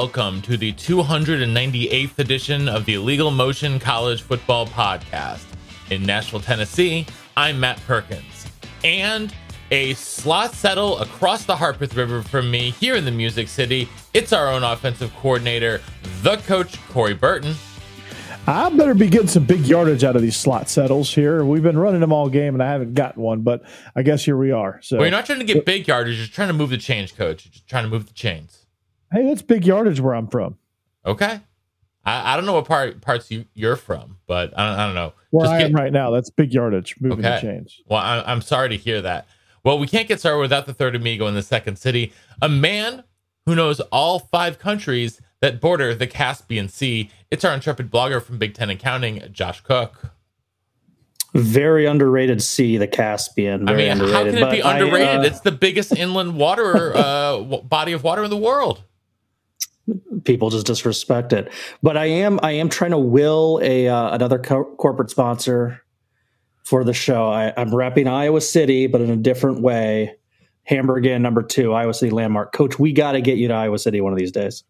Welcome to the 298th edition of the Illegal Motion College Football Podcast. In Nashville, Tennessee, I'm Matt Perkins. And a slot settle across the Harpeth River from me here in the Music City, it's our own offensive coordinator, the coach, Corey Burton. I better be getting some big yardage out of these slot settles here. We've been running them all game, and I haven't gotten one, but I guess here we are. So well, you're not trying to get big yardage; you're just trying to move the chains, coach. You're just trying to move the chains. Hey, that's big yardage where I'm from. Okay, I, I don't know what part parts you, you're from, but I don't, I don't know. Where just I get, am right now, that's big yardage moving okay. the chains. Well, I, I'm sorry to hear that. Well, we can't get started without the third amigo in the second city, a man who knows all five countries that border the Caspian Sea. It's our intrepid blogger from Big Ten Accounting, Josh Cook. Very underrated sea, the Caspian. Very I mean, underrated. how can it be underrated? I, uh, it's the biggest inland water uh, body of water in the world. People just disrespect it, but I am I am trying to will a uh, another co- corporate sponsor for the show. I, I'm repping Iowa City, but in a different way. Hamburger number two, Iowa City landmark. Coach, we got to get you to Iowa City one of these days.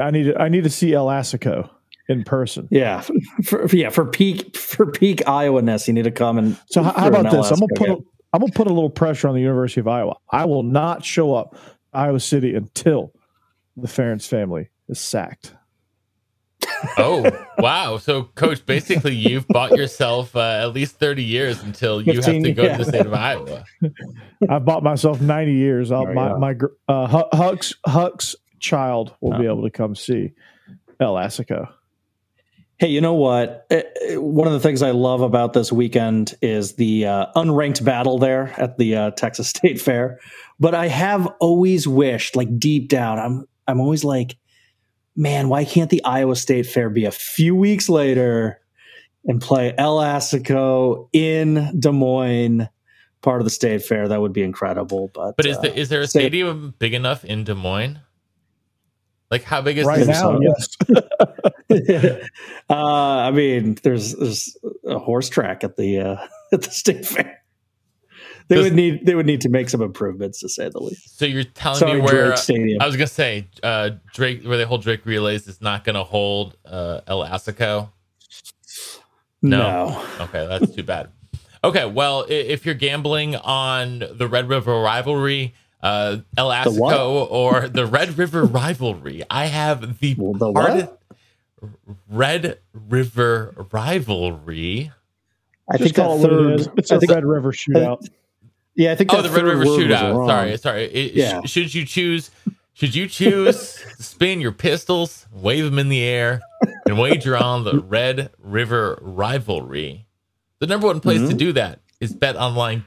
I need to, I need to see El Assico in person. Yeah, for, yeah for peak for peak Iowa ness, you need to come and. So how, how about this? I'm gonna put a, I'm gonna put a little pressure on the University of Iowa. I will not show up Iowa City until the Ferentz family is sacked. oh wow! So, coach, basically, you've bought yourself uh, at least thirty years until you 15, have to go yeah. to the state of Iowa. I bought myself ninety years. I'll, my my uh, Huck's Huck's child will oh. be able to come see El Assico. Hey, you know what? Eh, eh, one of the things I love about this weekend is the uh, unranked battle there at the uh, Texas State Fair. But I have always wished, like deep down, I'm I'm always like, man, why can't the Iowa State Fair be a few weeks later and play El Assico in Des Moines, part of the State Fair? That would be incredible. But but is, uh, the, is there a stadium big enough in Des Moines? Like how big is right now? Yes. uh, I mean, there's there's a horse track at the uh, at the state fair. They Does, would need they would need to make some improvements to say the least. So you're telling Sorry, me where Drake Stadium. I was gonna say uh, Drake where they hold Drake relays is not gonna hold uh, El Assico. No. no. Okay, that's too bad. Okay, well, if you're gambling on the Red River rivalry, uh, El Assico or the Red River rivalry. I have the, well, the hardest Red River rivalry. I think that third. It's a Red River shootout. Yeah, I think. Oh, the Red River shootout. Sorry, sorry. It, yeah. Sh- should you choose? Should you choose spin your pistols, wave them in the air, and wager on the Red River rivalry? The number one place mm-hmm. to do that is betonline.ag.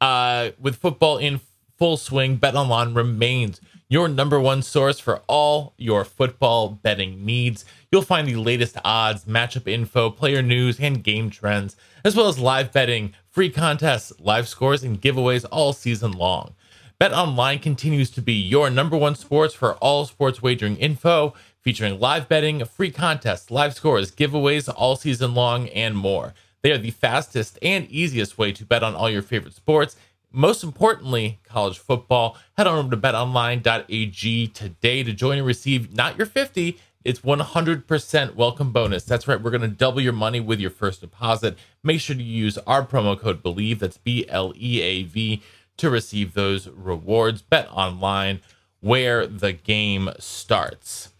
Uh, with football in full swing, BetOnline remains your number one source for all your football betting needs. You'll find the latest odds, matchup info, player news, and game trends, as well as live betting, free contests, live scores, and giveaways all season long. BetOnline continues to be your number one sports for all sports wagering info, featuring live betting, free contests, live scores, giveaways all season long, and more. They are the fastest and easiest way to bet on all your favorite sports. Most importantly, college football. Head on over to betonline.ag today to join and receive not your 50, it's 100% welcome bonus. That's right, we're going to double your money with your first deposit. Make sure to use our promo code BLEAV, that's B L E A V, to receive those rewards. Bet online where the game starts.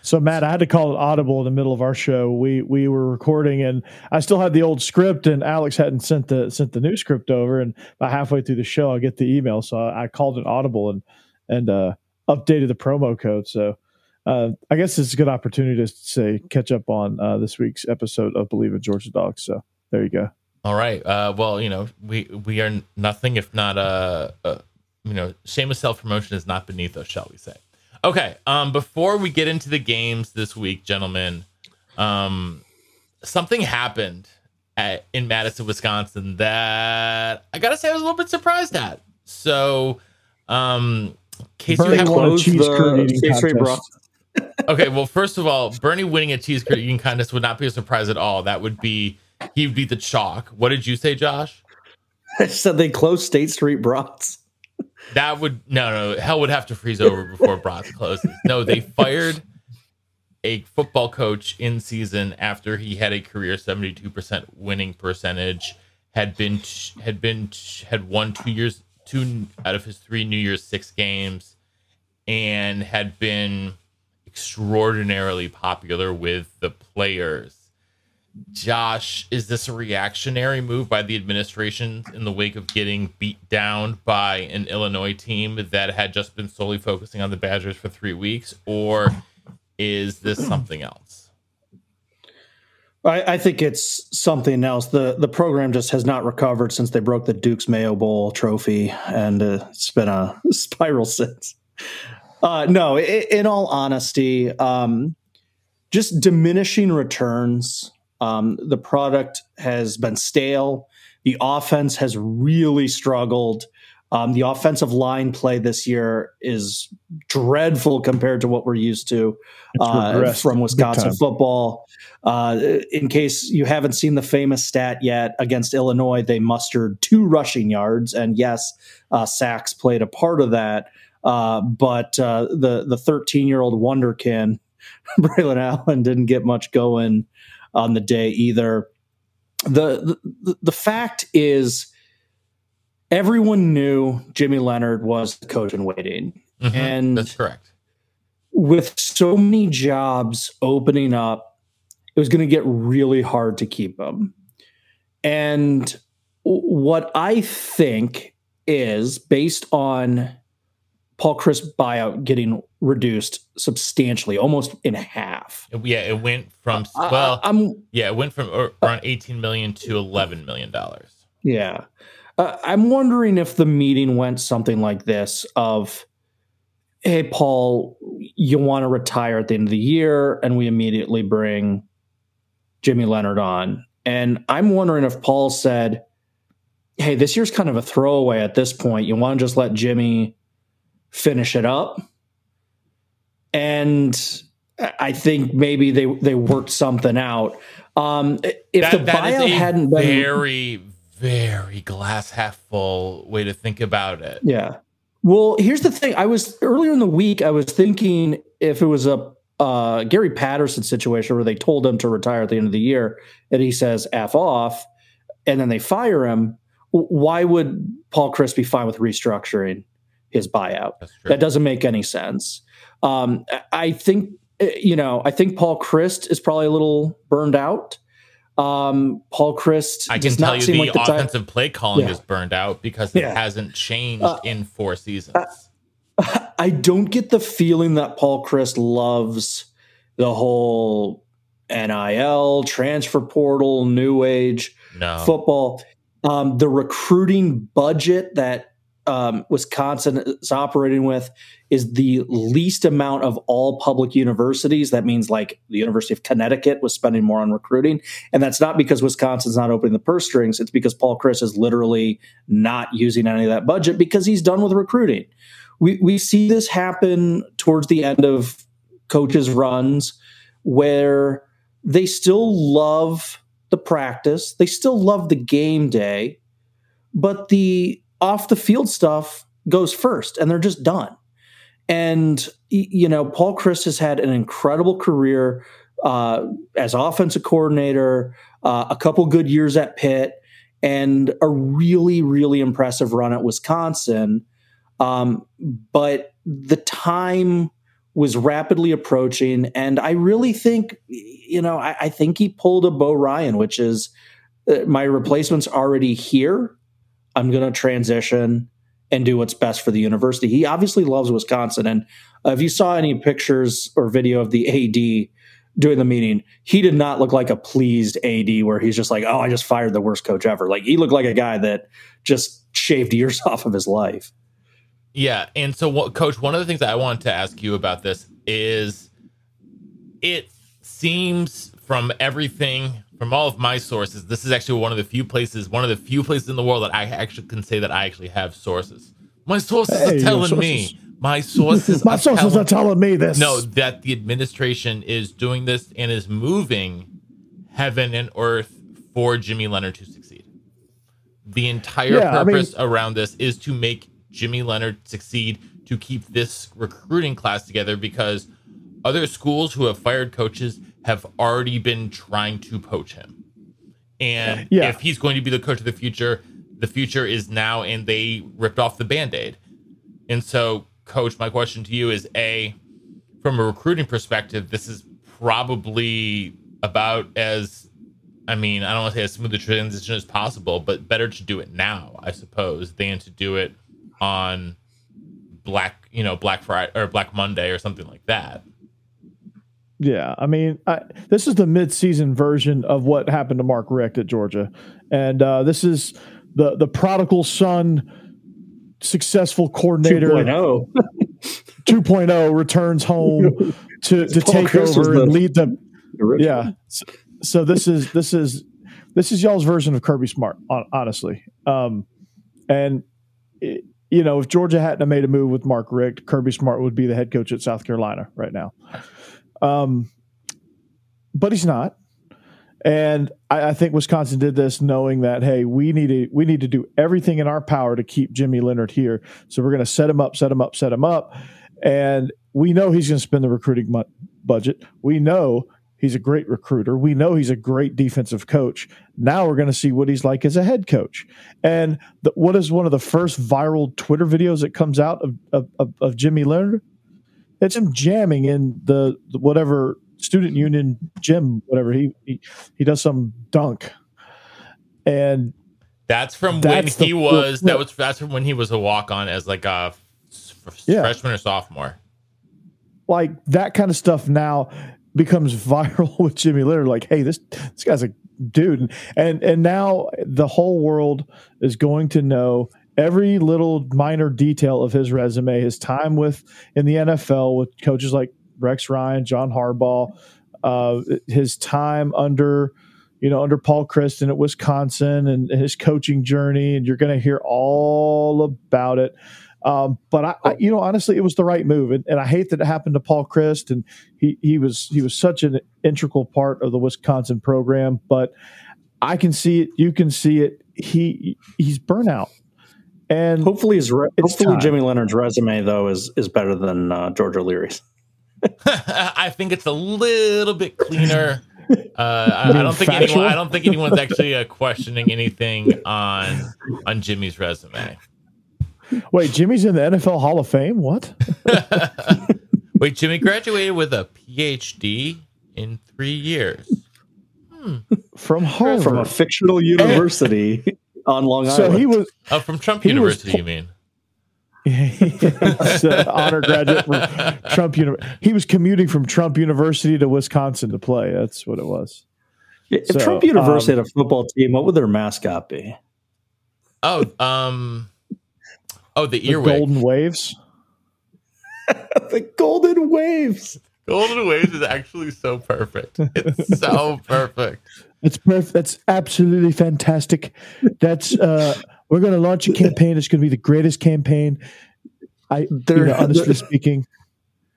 So Matt, I had to call it audible in the middle of our show. We we were recording and I still had the old script and Alex hadn't sent the sent the new script over and about halfway through the show I get the email. So I, I called it audible and and uh, updated the promo code. So uh, I guess it's a good opportunity to say catch up on uh, this week's episode of Bleav in Georgia Dogs. So there you go. All right. Uh, well, you know, we we are nothing if not a, uh, uh, you know, shameless self promotion is not beneath us, shall we say? Okay. Um, before we get into the games this week, gentlemen, um, something happened at, in Madison, Wisconsin that I gotta say I was a little bit surprised at. So, um, you have closed the cheese curd okay, well, first of all, Bernie winning a cheese eating contest would not be a surprise at all. That would be he would be the chalk. What did you say, Josh? I said they closed State Street Brats. That would no no hell would have to freeze over before Bronx closes. No, they fired a football coach in season after he had a career 72% winning percentage had been had been had won two years two out of his three New Year's six games and had been extraordinarily popular with the players. Josh, is this a reactionary move by the administration in the wake of getting beat down by an Illinois team that had just been solely focusing on the Badgers for three weeks, or is this something else? I, I, think it's something else. the The program just has not recovered since they broke the Duke's Mayo Bowl trophy, and uh, it's been a spiral since. Uh, no, in, in, all honesty, um, just diminishing returns. Um, the product has been stale. The offense has really struggled. Um, the offensive line play this year is dreadful compared to what we're used to uh, from Wisconsin football. Uh, in case you haven't seen the famous stat yet, against Illinois, they mustered two rushing yards, and yes, uh, sacks played a part of that. Uh, but uh, the the 13 year old wonderkin Braylon Allen didn't get much going on the day either. The the, the fact is everyone knew Jimmy Leonhard was the coach in waiting. Mm-hmm. And that's correct. With so many jobs opening up, it was going to get really hard to keep him. And what I think is based on Paul Chryst buyout getting reduced substantially, almost in half. Yeah, it went from well, I'm yeah, it went from around 18 million to 11 million dollars. Yeah. Uh, I'm wondering if the meeting went something like this of, hey, Paul, you want to retire at the end of the year, and we immediately bring Jimmy Leonhard on. And I'm wondering if Paul said, hey, this year's kind of a throwaway at this point. You want to just let Jimmy finish it up? And I think maybe they they worked something out. Um, if that, the buyout hadn't been very, very glass half full way to think about it. Yeah. Well, here's the thing. I was earlier in the week, I was thinking if it was a uh, Gary Patterson situation where they told him to retire at the end of the year and he says F off and then they fire him, why would Paul Chryst be fine with restructuring his buyout? That doesn't make any sense. Um, I think, eh, you know, I think Paul Chryst is probably a little burned out. Um, Paul Chryst. I can tell you the, like the offensive play calling yeah. is burned out because it yeah. hasn't changed uh, in four seasons. Uh, I don't get the feeling that Paul Chryst loves the whole NIL transfer portal, new age no. football. Um, the recruiting budget that um, Wisconsin is operating with is the least amount of all public universities. That means like the University of Connecticut was spending more on recruiting. And that's not because Wisconsin's not opening the purse strings. It's because Paul Chryst is literally not using any of that budget because he's done with recruiting. We, we see this happen towards the end of coaches' runs where they still love the practice, they still love the game day, but the off the field stuff goes first and they're just done. And, you know, Paul Chryst has had an incredible career uh, as offensive coordinator, uh, a couple good years at Pitt, and a really, really impressive run at Wisconsin. Um, but the time was rapidly approaching, and I really think, you know, I, I think he pulled a Bo Ryan, which is uh, my replacement's already here. I'm going to transition and do what's best for the university. He obviously loves Wisconsin. And if you saw any pictures or video of the AD during the meeting, he did not look like a pleased AD where he's just like, oh, I just fired the worst coach ever. Like he looked like a guy that just shaved years off of his life. Yeah. And so, what, coach, one of the things I wanted to ask you about this is it seems from everything from all of my sources, this is actually one of the few places, one of the few places in the world that I actually can say that I actually have sources. My sources hey, are telling sources. me. My sources. my are sources telling, are telling me this. No, that the administration is doing this and is moving heaven and earth for Jimmy Leonhard to succeed. The entire yeah, purpose I mean, around this is to make Jimmy Leonhard succeed to keep this recruiting class together because other schools who have fired coaches have already been trying to poach him. And Yeah. if he's going to be the coach of the future, the future is now, and they ripped off the band aid. And so, coach, my question to you is A, from a recruiting perspective, this is probably about as, I mean, I don't want to say as smooth a transition as possible, but better to do it now, I suppose, than to do it on Black, you know, Black Friday or Black Monday or something like that. Yeah, I mean, I, this is the mid-season version of what happened to Mark Richt at Georgia, and uh, this is the the prodigal son, successful coordinator 2.0. 2.0 returns home to, to Paul take Chris over the- and lead them. Original. Yeah, so, so this is this is this is y'all's version of Kirby Smart, honestly. Um, and it, you know, if Georgia hadn't made a move with Mark Richt, Kirby Smart would be the head coach at South Carolina right now. Um, but he's not. And I, I think Wisconsin did this knowing that hey, we need to we need to do everything in our power to keep Jimmy Leonhard here. So we're going to set him up, set him up, set him up, and we know he's going to spend the recruiting mu- budget. We know he's a great recruiter. We know he's a great defensive coach. Now we're going to see what he's like as a head coach. And the, what is one of the first viral Twitter videos that comes out of of, of, of Jimmy Leonhard? It's him jamming in the, the whatever student union gym, whatever he he, he does some dunk, and That's from That's when the he was. flip. That was that's from when he was a walk on as like a Yeah. freshman or sophomore. like that kind of stuff now becomes viral with Jimmy Leonhard. Like, hey, this this guy's a dude, and and now the whole world is going to know every little minor detail of his resume, his time with in the NFL with coaches like Rex Ryan, John Harbaugh, uh, his time under. You know, under Paul Kristen at Wisconsin and his coaching journey, and you're going to hear all about it. Um, but I, I, you know, honestly, it was the right move, and, and I hate that it happened to Paul Chryst, and he he was he was such an integral part of the Wisconsin program. But I can see it, you can see it. He he's burnout, and Hopefully, his re- It's hopefully time. Jimmy Leonhard's resume though is is better than uh, George O'Leary's. I think it's a little bit cleaner. Uh, I, I don't think factual? anyone. I don't think anyone's actually uh, questioning anything on on Jimmy's resume. wait, Jimmy's in the NFL Hall of Fame. What? Wait, Jimmy graduated with a PhD in three years. From Harvard. from a fictional university on Long Island. so Island. he was Oh, from Trump University, po- you mean? he's an honor graduate from Trump University. He was commuting from Trump University to Wisconsin to play. That's what it was. if so, Trump University um, had a football team, what would their mascot be? Oh, um, oh, the The earwig. Golden Waves. the Golden Waves. Golden Waves is actually so perfect. It's so perfect. That's perfect. That's absolutely fantastic. That's uh we're going to launch a campaign. It's going to be the greatest campaign. I, They're- you know, honestly they're- speaking,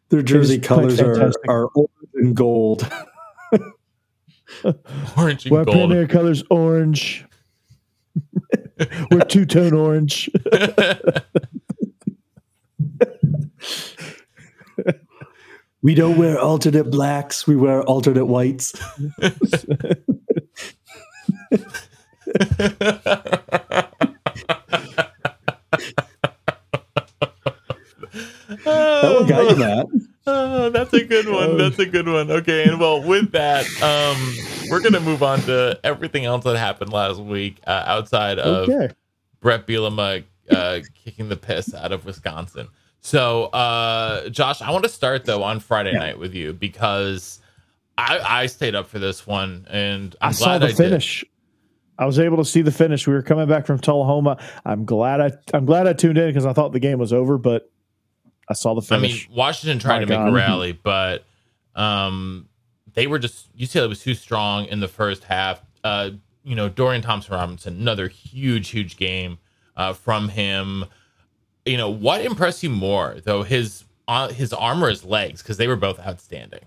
Their jersey colors are, are orange and gold. Orange and we're gold. primary colors orange. we're two tone orange. We don't wear alternate blacks. We wear alternate whites. That one got you, Matt. Oh, that's a good one. That's a good one. Okay, and well, with that, um, we're gonna move on to everything else that happened last week uh, outside of Okay. Brett Bielema uh, kicking the piss out of Wisconsin. So, uh, Josh, I want to start though on Friday Yeah. night with you because I, I stayed up for this one, and I'm i saw the I did. I was able to see the finish. We were coming back from Tullahoma. I'm glad I I'm glad I tuned in because I thought the game was over, but I saw the finish. I mean. Washington tried My to make a rally, but um, they were just UCLA was too strong in the first half. Uh, you know, Dorian Thompson Robinson, another huge, huge game uh, from him. You know, what impressed you more though? His uh, his arm or his legs because they were both outstanding.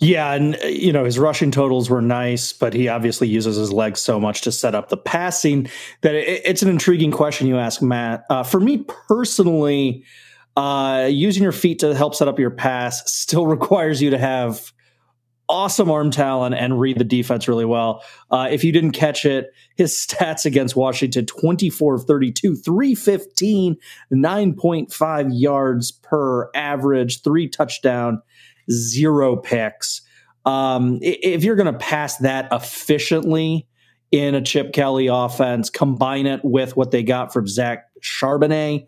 Yeah, and uh, you know his rushing totals were nice, but he obviously uses his legs so much to set up the passing that it, it's an intriguing question you ask, Matt. Uh, for me personally, uh, using your feet to help set up your pass still requires you to have awesome arm talent and read the defense really well. Uh, if you didn't catch it, his stats against Washington 24 of 32, 315, 9.5 yards per average, three touchdown, zero picks. Um, if you're going to pass that efficiently in a Chip Kelly offense, combine it with what they got from Zach Charbonnet,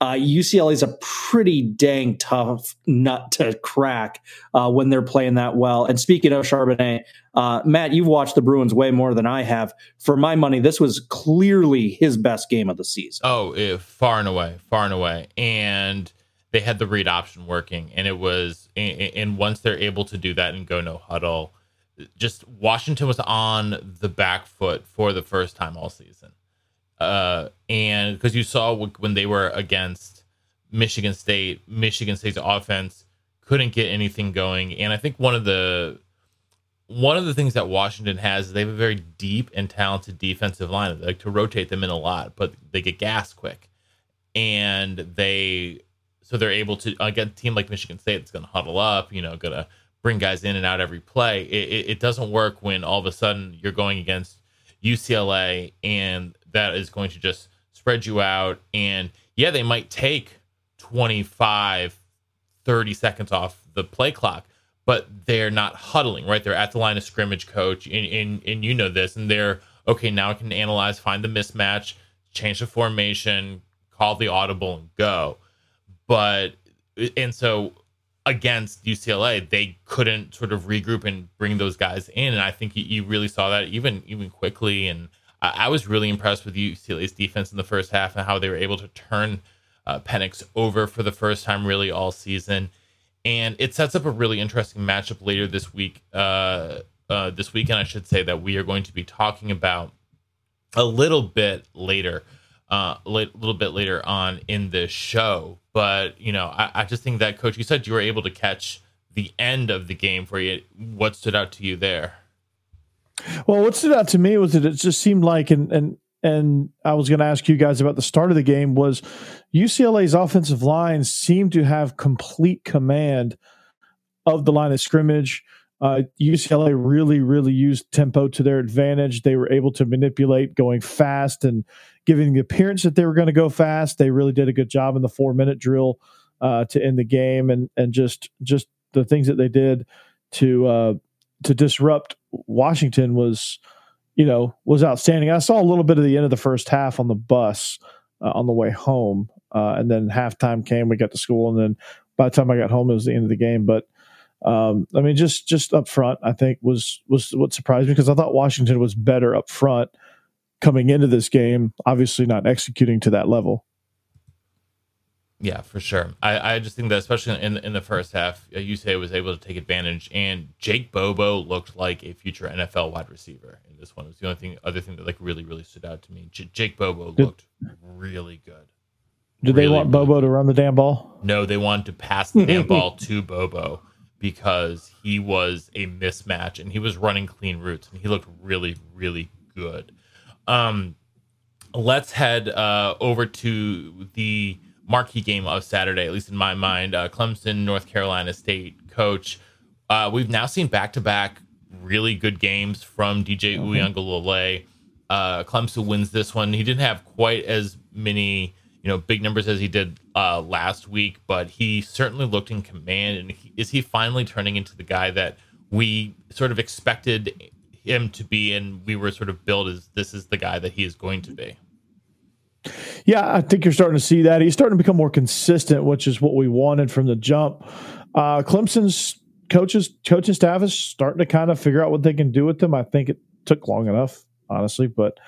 uh, UCLA is a pretty dang tough nut to crack uh, when they're playing that well. And speaking of Charbonnet, uh, Matt, you've watched the Bruins way more than I have. For my money, this was clearly his best game of the season. Oh, it, far and away, far and away. And they had the read option working, and it was. And once they're able to do that and go no huddle, just Washington was on the back foot for the first time all season uh, and because you saw when they were against Michigan State, Michigan State's offense couldn't get anything going, and I think one of the one of the things that Washington has is they have a very deep and talented defensive line. They like to rotate them in a lot, but they get gas quick, and they so they're able to again team like Michigan State that's going to huddle up, you know, going to bring guys in and out every play. It, it, it doesn't work when all of a sudden you're going against UCLA and that is going to just spread you out. And yeah, they might take 25, 30 seconds off the play clock, but they're not huddling, right? They're at the line of scrimmage, coach, and, and, and you know this, and they're okay. Now I can analyze, find the mismatch, change the formation, call the audible, and go. But and so against UCLA, they couldn't sort of regroup and bring those guys in, and I think you, you really saw that even even quickly and I, I was really impressed with UCLA's defense in the first half and how they were able to turn uh, Penix over for the first time really all season. And it sets up a really interesting matchup later this week. Uh, uh, this weekend, I should say, that we are going to be talking about a little bit later, uh, a little bit later on in the show. But you know, I, I just think that, Coach, you said you were able to catch the end of the game for you. What stood out to you there? Well, what stood out to me was that it just seemed like, and and and I was going to ask you guys about the start of the game was UCLA's offensive line seemed to have complete command of the line of scrimmage. Uh, UCLA really, really used tempo to their advantage. They were able to manipulate going fast and giving the appearance that they were going to go fast. They really did a good job in the four minute drill uh, to end the game, and and just just the things that they did to uh, to disrupt Washington was, you know, was outstanding. I saw a little bit of the end of the first half on the bus uh, on the way home, uh, and then halftime came. We got to school, and then by the time I got home, it was the end of the game. But um, I mean, just just up front, I think was was what surprised me because I thought Washington was better up front coming into this game. Obviously, not executing to that level. Yeah, for sure. I, I just think that especially in in the first half, UCLA uh, was able to take advantage, and Jake Bobo looked like a future NFL wide receiver in this one. It was the only thing, other thing that like really really stood out to me. J- Jake Bobo did, looked really good. Did really, they want Bobo to run the damn ball? No, they wanted to pass the damn ball to Bobo because he was a mismatch and he was running clean routes and he looked really really good. Um, let's head uh, over to the marquee game of Saturday, at least in my mind. Uh, Clemson, North Carolina State coach. Uh, we've now seen back to back really good games from DJ mm-hmm. Uiagalelei. Uh, Clemson wins this one. He didn't have quite as many you know big numbers as he did uh, last week, but he certainly looked in command. And he, is he finally turning into the guy that we sort of expected him to be, and we were sort of built as this is the guy that he is going to be? Yeah, I think you're starting to see that. He's starting to become more consistent, which is what we wanted from the jump. Uh, Clemson's coaches, coaching staff is starting to kind of figure out what they can do with them. I think it took long enough, honestly, but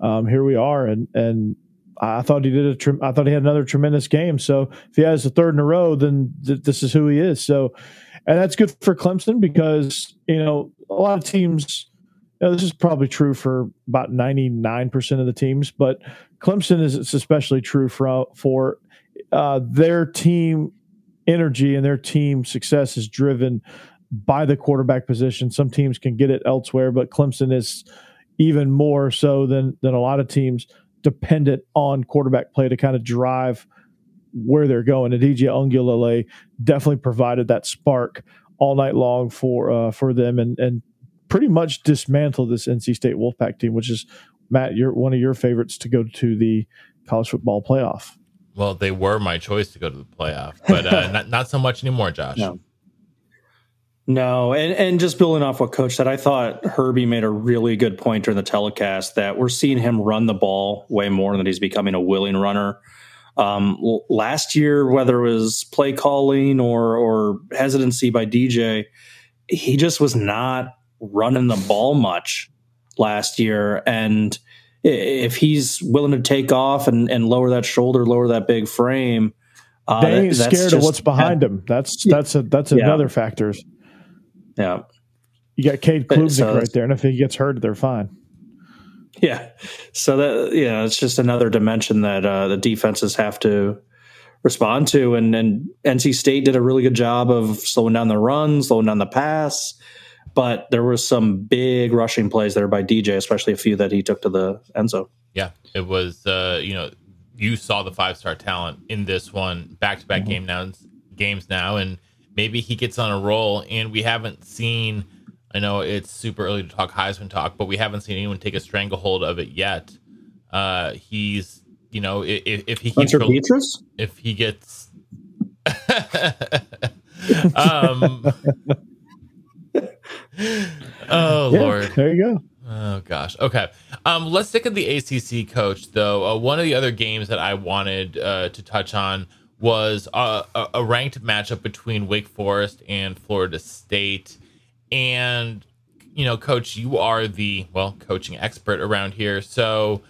um, here we are, and and I thought he did a. I thought he had another tremendous game. So if he has a third in a row, then th- this is who he is. So, and that's good for Clemson because you know a lot of teams. You know, this is probably true for about ninety nine percent of the teams, but Clemson is especially true for for uh, their team energy and their team success is driven by the quarterback position. Some teams can get it elsewhere, but Clemson is even more so than than a lot of teams dependent on quarterback play to kind of drive where they're going. And DJ Uiagalelei definitely provided that spark all night long for uh, for them and and pretty much dismantled this NC State Wolfpack team, which is Matt, you're one of your favorites to go to the college football playoff. Well, they were my choice to go to the playoff, but uh, not not so much anymore, Josh. No. No, and, and just building off what Coach said, I thought Herbie made a really good point during the telecast that we're seeing him run the ball way more than he's becoming a willing runner. Um, last year, whether it was play calling or or hesitancy by DJ, he just was not running the ball much last year. And if he's willing to take off and, and lower that shoulder, lower that big frame, uh, they ain't scared just, of what's behind him. That's that's a that's yeah. another factor. Yeah, you got Cade Klubnik so right there, and if he gets hurt, they're fine. Yeah, so that yeah, it's just another dimension that uh, the defenses have to respond to, and and NC State did a really good job of slowing down the run, slowing down the pass, but there was some big rushing plays there by DJ, especially a few that he took to the end zone. Yeah, it was. Uh, you know, you saw the five star talent in this one, back to back game now games now, and maybe he gets on a roll. And we haven't seen. I know it's super early to talk Heisman talk, but we haven't seen anyone take a stranglehold of it yet. Uh, he's, you know, if, if he keeps Beatrice? if he gets, um, oh yeah, lord there you go oh gosh okay um let's stick at the acc coach though uh, one of the other games that i wanted uh, to touch on was a, a ranked matchup between wake forest and florida state and you know coach you are the well coaching expert around here so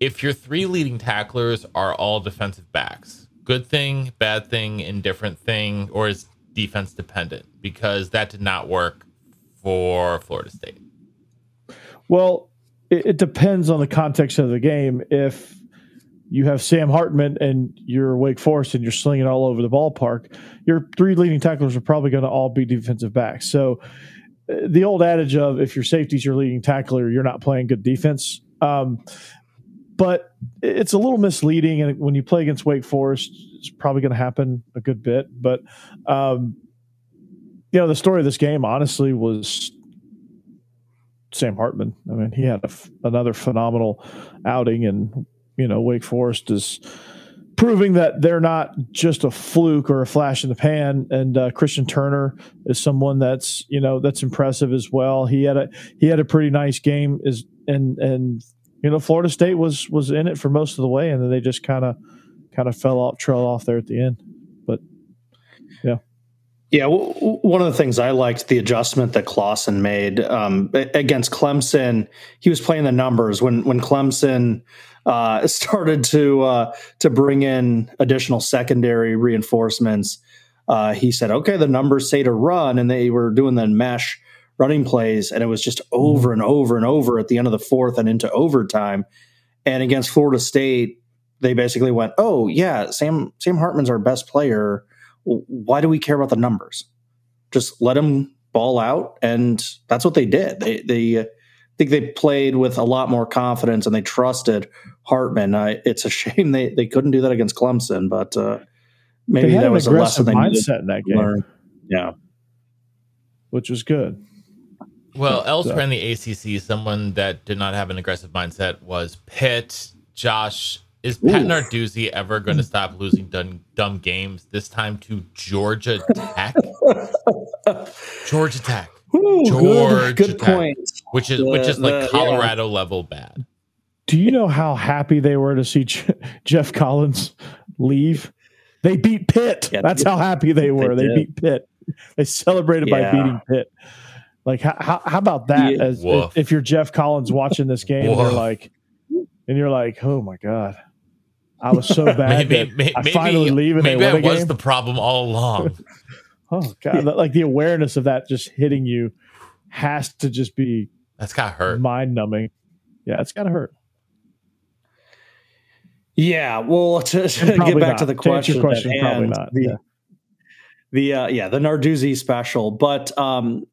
if your three leading tacklers are all defensive backs good thing bad thing indifferent thing or is defense dependent because that did not work for Florida State? Well, it, it depends on the context of the game. If you have Sam Hartman and you're Wake Forest and you're slinging all over the ballpark, your three leading tacklers are probably going to all be defensive backs. So uh, the old adage of if your safety's your leading tackler, you're not playing good defense. Um, but it's a little misleading, and when you play against Wake Forest, it's probably going to happen a good bit. But um, you know, the story of this game, honestly, was Sam Hartman. I mean, he had another phenomenal outing, and you know, Wake Forest is proving that they're not just a fluke or a flash in the pan. And uh, Christian Turner is someone that's you know that's impressive as well. He had a he had a pretty nice game. Is and and you know, Florida State was was in it for most of the way, and then they just kind of kind of fell off trail off there at the end. But yeah. Yeah, one of the things I liked the adjustment that Clawson made um, against Clemson. He was playing the numbers when when Clemson uh, started to uh, to bring in additional secondary reinforcements. Uh, he said, "Okay, the numbers say to run," and they were doing the mesh running plays, and it was just over and over and over at the end of the fourth and into overtime. And against Florida State, they basically went, "Oh yeah, Sam Sam Hartman's our best player." why do we care about the numbers? Just let them ball out, and that's what they did. They they uh, think they played with a lot more confidence and they trusted Hartman. Uh, it's a shame they they couldn't do that against Clemson, but uh, maybe that was a lesson they mindset in that game. Learn. Yeah, which was good. Well, elsewhere in the ACC, someone that did not have an aggressive mindset was Pitt. Josh, is Pat Ooh. Narduzzi ever going to stop losing dumb, dumb games? This time to Georgia Tech. Georgia Tech. Ooh, Georgia good, good Tech, point. Which is the, which is like Colorado yeah. level bad. Do you know how happy they were to see Geoff Collins leave? They beat Pitt. Yeah, That's how happy they were. They, they beat Pitt. They celebrated yeah. by beating Pitt. Like how, how about that? As if, if, you're Geoff Collins watching this game, Woof. you're like, and you're like, oh my god. I was so bad maybe, that maybe, I finally leave and maybe they win was game. the problem all along. oh god, like the awareness of that just hitting you has to just be that's got to hurt, mind numbing. Yeah, it's got to hurt. Yeah, well, to, to get back not. to the question, to question probably not. The, yeah. the uh, yeah the Narduzzi special. But um,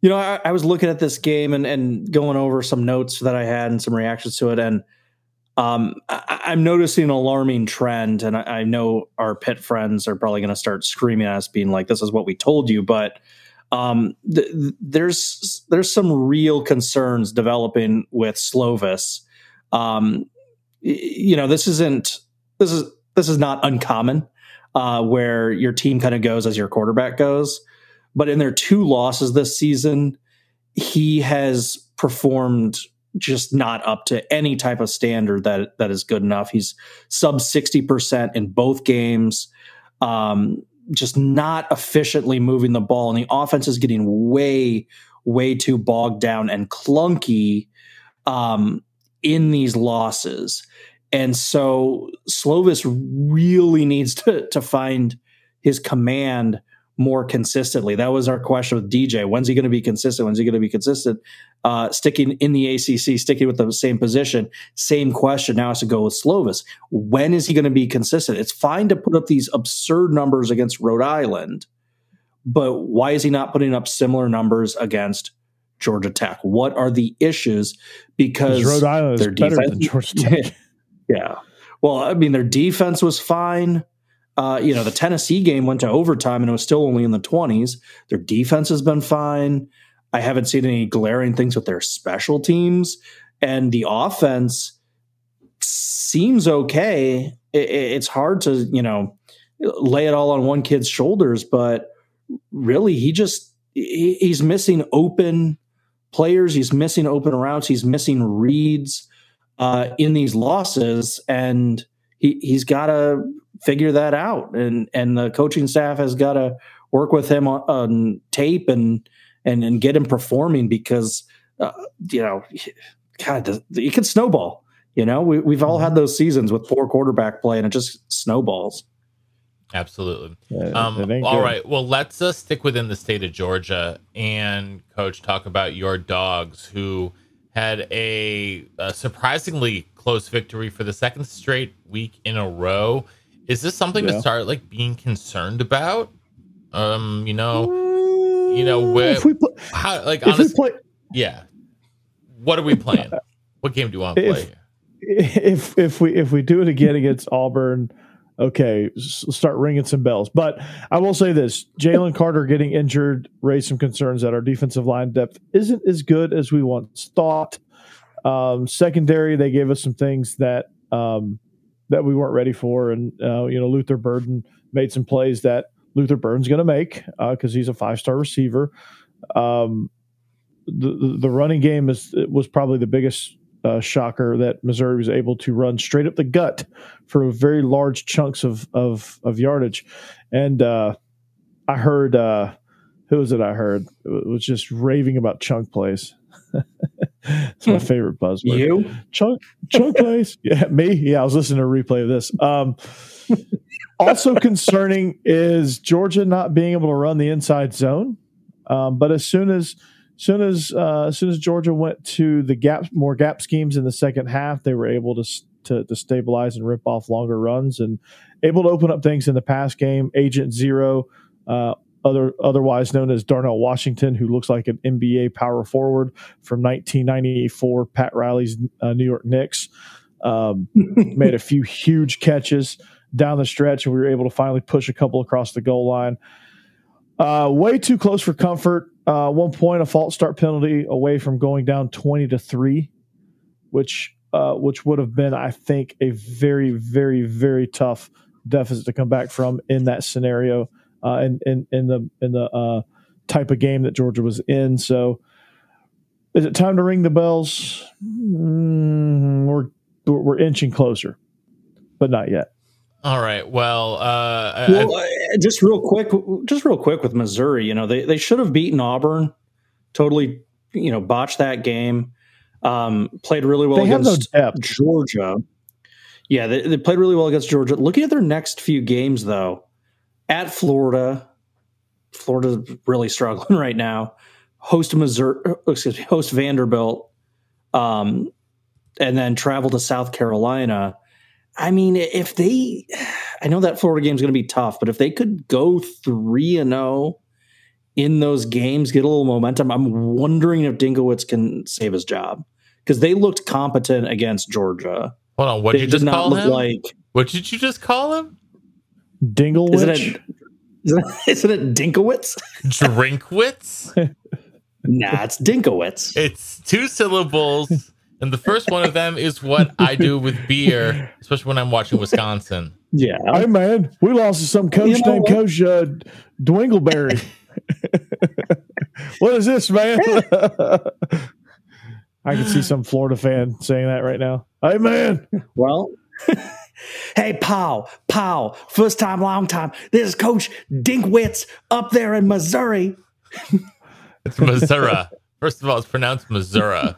you know, I, I, was looking at this game and, and going over some notes that I had and some reactions to it, and um, I, am noticing an alarming trend. And I, I know our Pitt friends are probably going to start screaming at us, being like, "This is what we told you," but um, th- there's there's some real concerns developing with Slovis. Um, you know, this isn't this is this is not uncommon uh, where your team kind of goes as your quarterback goes. But in their two losses this season, he has performed just not up to any type of standard that that is good enough. He's sub sixty percent in both games. Um, just not efficiently moving the ball, and the offense is getting way, way too bogged down and clunky um, in these losses. And so Slovis really needs to to find his command more consistently. That was our question with DJ. When's he going to be consistent? When's he going to be consistent? Uh, sticking in the ACC, sticking with the same position. Same question now has to go with Slovis. When is he going to be consistent? It's fine to put up these absurd numbers against Rhode Island, but why is he not putting up similar numbers against Georgia Tech? What are the issues? Because Rhode Island is better defense, than Georgia Tech. yeah. Well, I mean, their defense was fine. Uh, you know, the Tennessee game went to overtime and it was still only in the 20s. Their defense has been fine. I haven't seen any glaring things with their special teams. And the offense seems okay. It, it's hard to, you know, lay it all on one kid's shoulders, but really, he just, he, he's missing open players. He's missing open routes. He's missing reads uh, in these losses. And he, he's got to figure that out, and and the coaching staff has got to work with him on, on, tape and and and get him performing because uh, you know, God, it can snowball. You know, we, we've all had mm-hmm. those seasons with poor quarterback play, and it just snowballs. Absolutely. Yeah, um, all right. Well, let's uh, stick within the state of Georgia and, Coach, talk about your dogs who had a, a surprisingly close victory for the second straight week in a row is this something yeah. to start like being concerned about? Um, you know, you know, where if we play, how like honestly, play, yeah. What are we playing? what game do you want to play? If, if if we if we do it again against Auburn, okay, start ringing some bells. But I will say this: Jalen Carter getting injured raised some concerns that our defensive line depth isn't as good as we once thought. Um, secondary, they gave us some things that um, that we weren't ready for. And uh, you know, Luther Burden made some plays that Luther Burden's going to make because uh, he's a five star receiver. Um, the the running game is was probably the biggest uh, shocker that Missouri was able to run straight up the gut for very large chunks of of, of yardage, and uh, I heard uh, who was it? I heard it was just raving about chunk plays. it's my favorite buzzword. You chunk chunk plays. Yeah, me. Yeah, I was listening to a replay of this. Um, also concerning is Georgia not being able to run the inside zone. Um, but as soon as soon as uh, as soon as Georgia went to the gap more gap schemes in the second half, they were able to to, to stabilize and rip off longer runs and able to open up things in the pass game. Agent Zero uh, other otherwise known as Darnell Washington, who looks like an NBA power forward from 1994, Pat Riley's uh, New York Knicks. Um, made a few huge catches down the stretch, and we were able to finally push a couple across the goal line. Uh, way too close for comfort. Uh, one point, a false start penalty away from going down 20 to three, which uh, which would have been, I think, a very, very, very tough deficit to come back from in that scenario uh, in, in, in the in the uh, type of game that Georgia was in. So, is it time to ring the bells? Mm, we're we're inching closer, but not yet. All right. Well, uh, well I, just real quick, just real quick with Missouri. You know, they they should have beaten Auburn. Totally, you know, botched that game. Um, played really well against no Georgia. Yeah, they, they played really well against Georgia. Looking at their next few games, though, at Florida. Florida's really struggling right now. Host Missouri, excuse me, host Vanderbilt, um, and then travel to South Carolina. I mean, if they, I know that Florida game is going to be tough, but if they could go three and zero in those games, get a little momentum, I'm wondering if Dinkowitz can save his job because they looked competent against Georgia. Hold on, what did you just not call look him? like. what did you just call him? Dinglewitch. Isn't it? Isn't it, isn't it Dinkowitz? Drinkwitz? nah, it's Dinkowitz. it's two syllables, and the first one of them is what I do with beer, especially when I'm watching Wisconsin. Yeah, Hey man, we lost to some coach You know named what? Coach uh, Dwingleberry. what is this, man? I can see some Florida fan saying that right now. Hey man, Well, hey, Pow, Pow, first time, long time. This is Coach Dinkwitz up there in Missouri. It's Missouri. First of all, it's pronounced Missouri.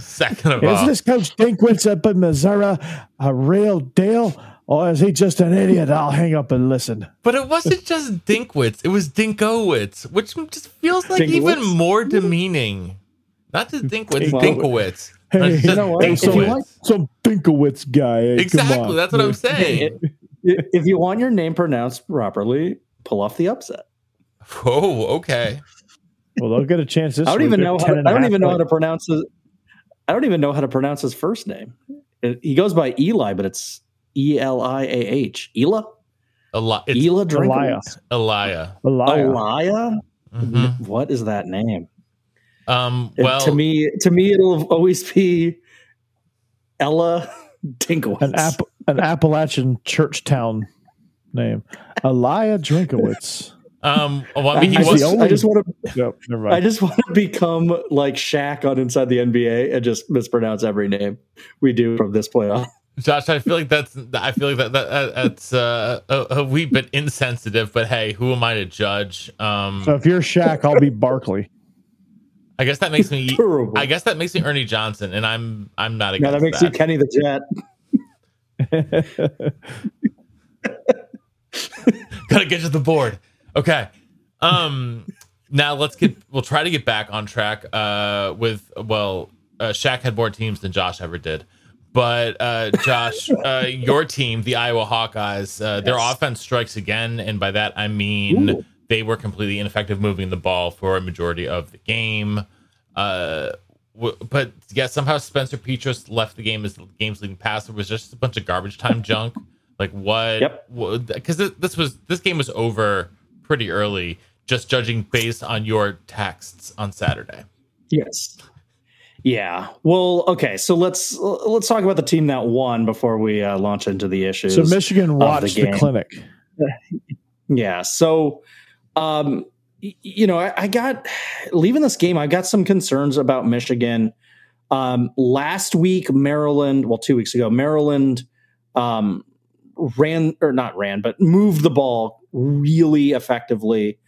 Second of is all, this Coach Dinkwitz up in Missouri a real deal, or is he just an idiot? I'll hang up and listen. but it wasn't just Dinkwitz; it was Dinkowitz, which just feels like even more demeaning. Not just Dinkwitz, Well, Dinkowitz. Hey, It's you know what? Hey, If you some, like- some Dinkowitz guy. Hey, Exactly, that's what I'm saying. if you want your name pronounced properly, pull off the upset. Oh, okay. Well, they'll get a chance this I don't week. even They're know. How 10 to, and don't half even know how to pronounce his. I don't even know how to pronounce his first name. It- he goes by Eli, but it's E L I A H. Ela. Eli- it's Ela Elia. Drinkowitz. Elia. Elia. Elia. Mhm. What is that name? Um, It- well, to me, to me, it'll always be Ella Dinkowitz. an App, an Appalachian church town name, Elia Drinkowitz. Um, well, I mean, he was. just, only- I just want to. Yep, never I just want to become like Shaq on Inside the NBA and just mispronounce every name we do from this point on. Josh, I feel like that's. I feel like that, that that- that's uh, a, a wee bit insensitive. But hey, who am I to judge? Um, so if you're Shaq, I'll be Barkley. I guess that makes me. Terrible. I guess that makes me Ernie Johnson, and I'm I'm not Now against that makes you Kenny the Jet. Gotta get to the board. Okay. Um. Now let's get. We'll try to get back on track. Uh. With well, uh, Shaq had more teams than Josh ever did. But uh, Josh, uh, your team, the Iowa Hawkeyes, uh, their offense strikes again, and by that I mean Ooh. they were completely ineffective moving the ball for a majority of the game. Uh, w- but yeah, somehow Spencer Petras left the game as the game's leading passer. It was just a bunch of garbage time junk. Like what? Yep. Because this was this game was over pretty early. Just judging based on your texts on Saturday. Yes. Yeah. Well, okay. So let's let's talk about the team that won before we uh, launch into the issues. So Michigan watched the, game. clinic. Yeah. So, um, y- you know, I, I got leaving this game. I got some concerns about Michigan. Um, last week, Maryland. Well, two weeks ago, Maryland um, ran or not ran, but moved the ball really effectively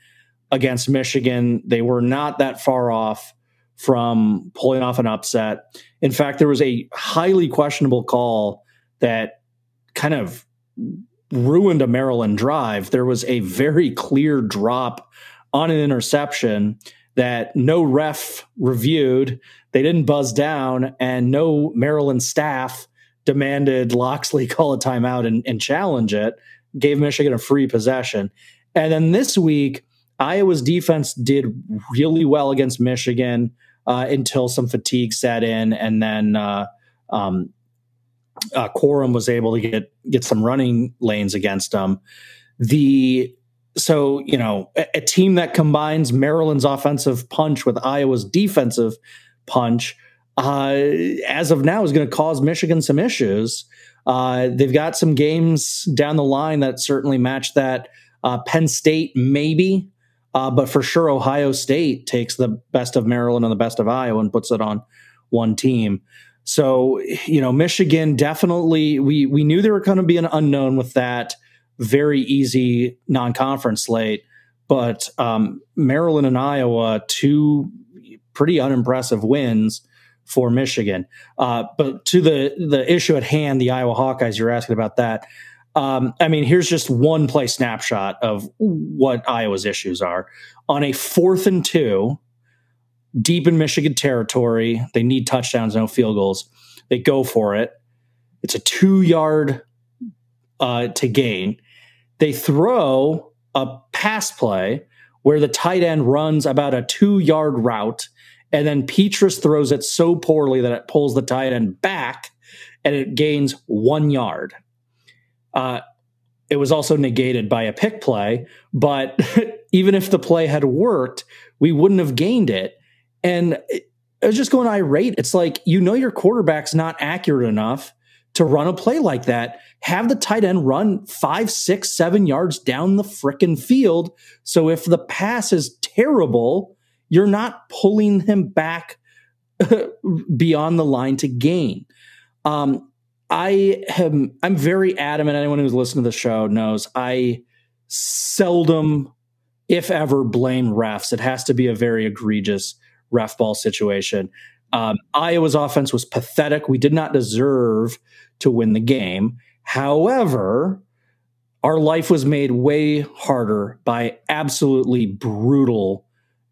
against Michigan. They were not that far off from pulling off an upset. In fact, there was a highly questionable call that kind of ruined a Maryland drive. There was a very clear drop on an interception that no ref reviewed. They didn't buzz down, and no Maryland staff demanded Locksley call a timeout and, and challenge it, gave Michigan a free possession. And then this week, Iowa's defense did really well against Michigan uh, until some fatigue set in, and then uh, um, uh, Corum was able to get get some running lanes against them. The so you know a, a team that combines Maryland's offensive punch with Iowa's defensive punch, uh, as of now, is going to cause Michigan some issues. Uh, they've got some games down the line that certainly match that. Uh, Penn State, maybe, uh, but for sure, Ohio State takes the best of Maryland and the best of Iowa and puts it on one team. So, you know, Michigan definitely, we, we knew there were going to be an unknown with that very easy non conference slate, but um, Maryland and Iowa, two pretty unimpressive wins for Michigan. Uh, but to the, the issue at hand, the Iowa Hawkeyes, you're asking about that. Um, I mean, here's just one play snapshot of what Iowa's issues are. On a fourth and two, deep in Michigan territory, they need touchdowns, no field goals. They go for it. It's a two yard uh, to gain. They throw a pass play where the tight end runs about a two yard route, and then Petras throws it so poorly that it pulls the tight end back and it gains one yard. Uh, it was also negated by a pick play, but even if the play had worked, we wouldn't have gained it. And it, was just going irate. It's like, you know, your quarterback's not accurate enough to run a play like that. Have the tight end run five, six, seven yards down the frickin' field. So if the pass is terrible, you're not pulling him back beyond the line to gain. Um, I am I'm very adamant. Anyone who's listened to the show knows I seldom, if ever, blame refs. It has to be a very egregious ref ball situation. Um, Iowa's offense was pathetic. We did not deserve to win the game. However, our life was made way harder by absolutely brutal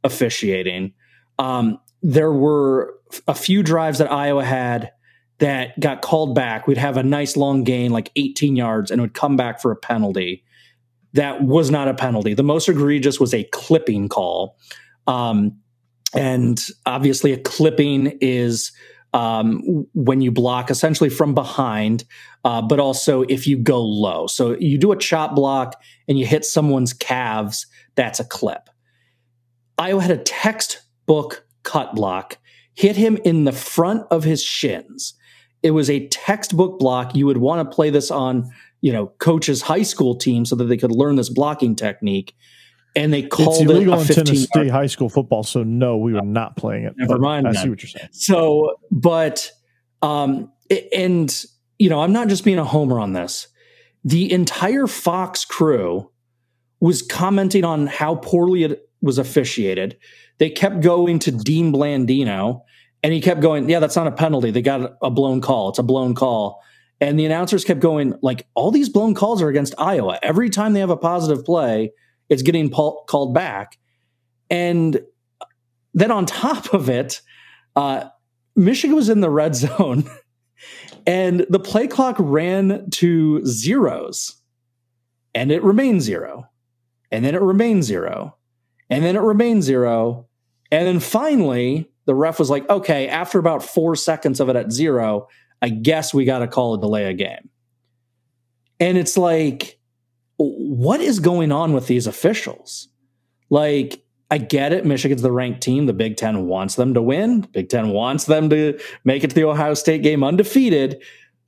officiating. Um, there were a few drives that Iowa had that got called back. We'd have a nice long gain, like 18 yards, and would come back for a penalty. That was not a penalty. The most egregious was a clipping call. Um, and obviously, a clipping is um, when you block essentially from behind, uh, but also if you go low. So you do a chop block and you hit someone's calves, that's a clip. Iowa had a textbook cut block, hit him in the front of his shins. It was a textbook block. You would want to play this on, you know, coach's high school team so that they could learn this blocking technique. And they called it's illegal it in Tennessee high school football. So no, we were not playing it. Never mind. I then. see what you're saying. So, but, um, and you know, I'm not just being a homer on this. The entire Fox crew was commenting on how poorly it was officiated. They kept going to Dean Blandino and he kept going, Yeah, that's not a penalty. They got a blown call. It's a blown call. And the announcers kept going, like, all these blown calls are against Iowa. Every time they have a positive play, it's getting called back. And then on top of it, uh, Michigan was in the red zone and the play clock ran to zeros and it remained zero. And then it remained zero. And then it remained zero. And then finally, the ref was like, okay, after about four seconds of it at zero, I guess we got to call a delay a game. And it's like, what is going on with these officials? Like, I get it. Michigan's the ranked team. The Big Ten wants them to win. Big Ten wants them to make it to the Ohio State game undefeated.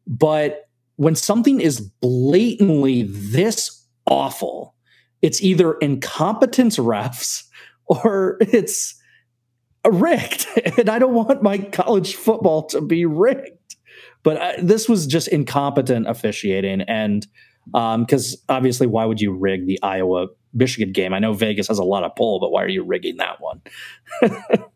But when something is blatantly this awful, it's either incompetence refs or it's rigged. And I don't want my college football to be rigged. But I, this was just incompetent officiating. And because um, obviously, why would you rig the Iowa Michigan game? I know Vegas has a lot of pull, but why are you rigging that one?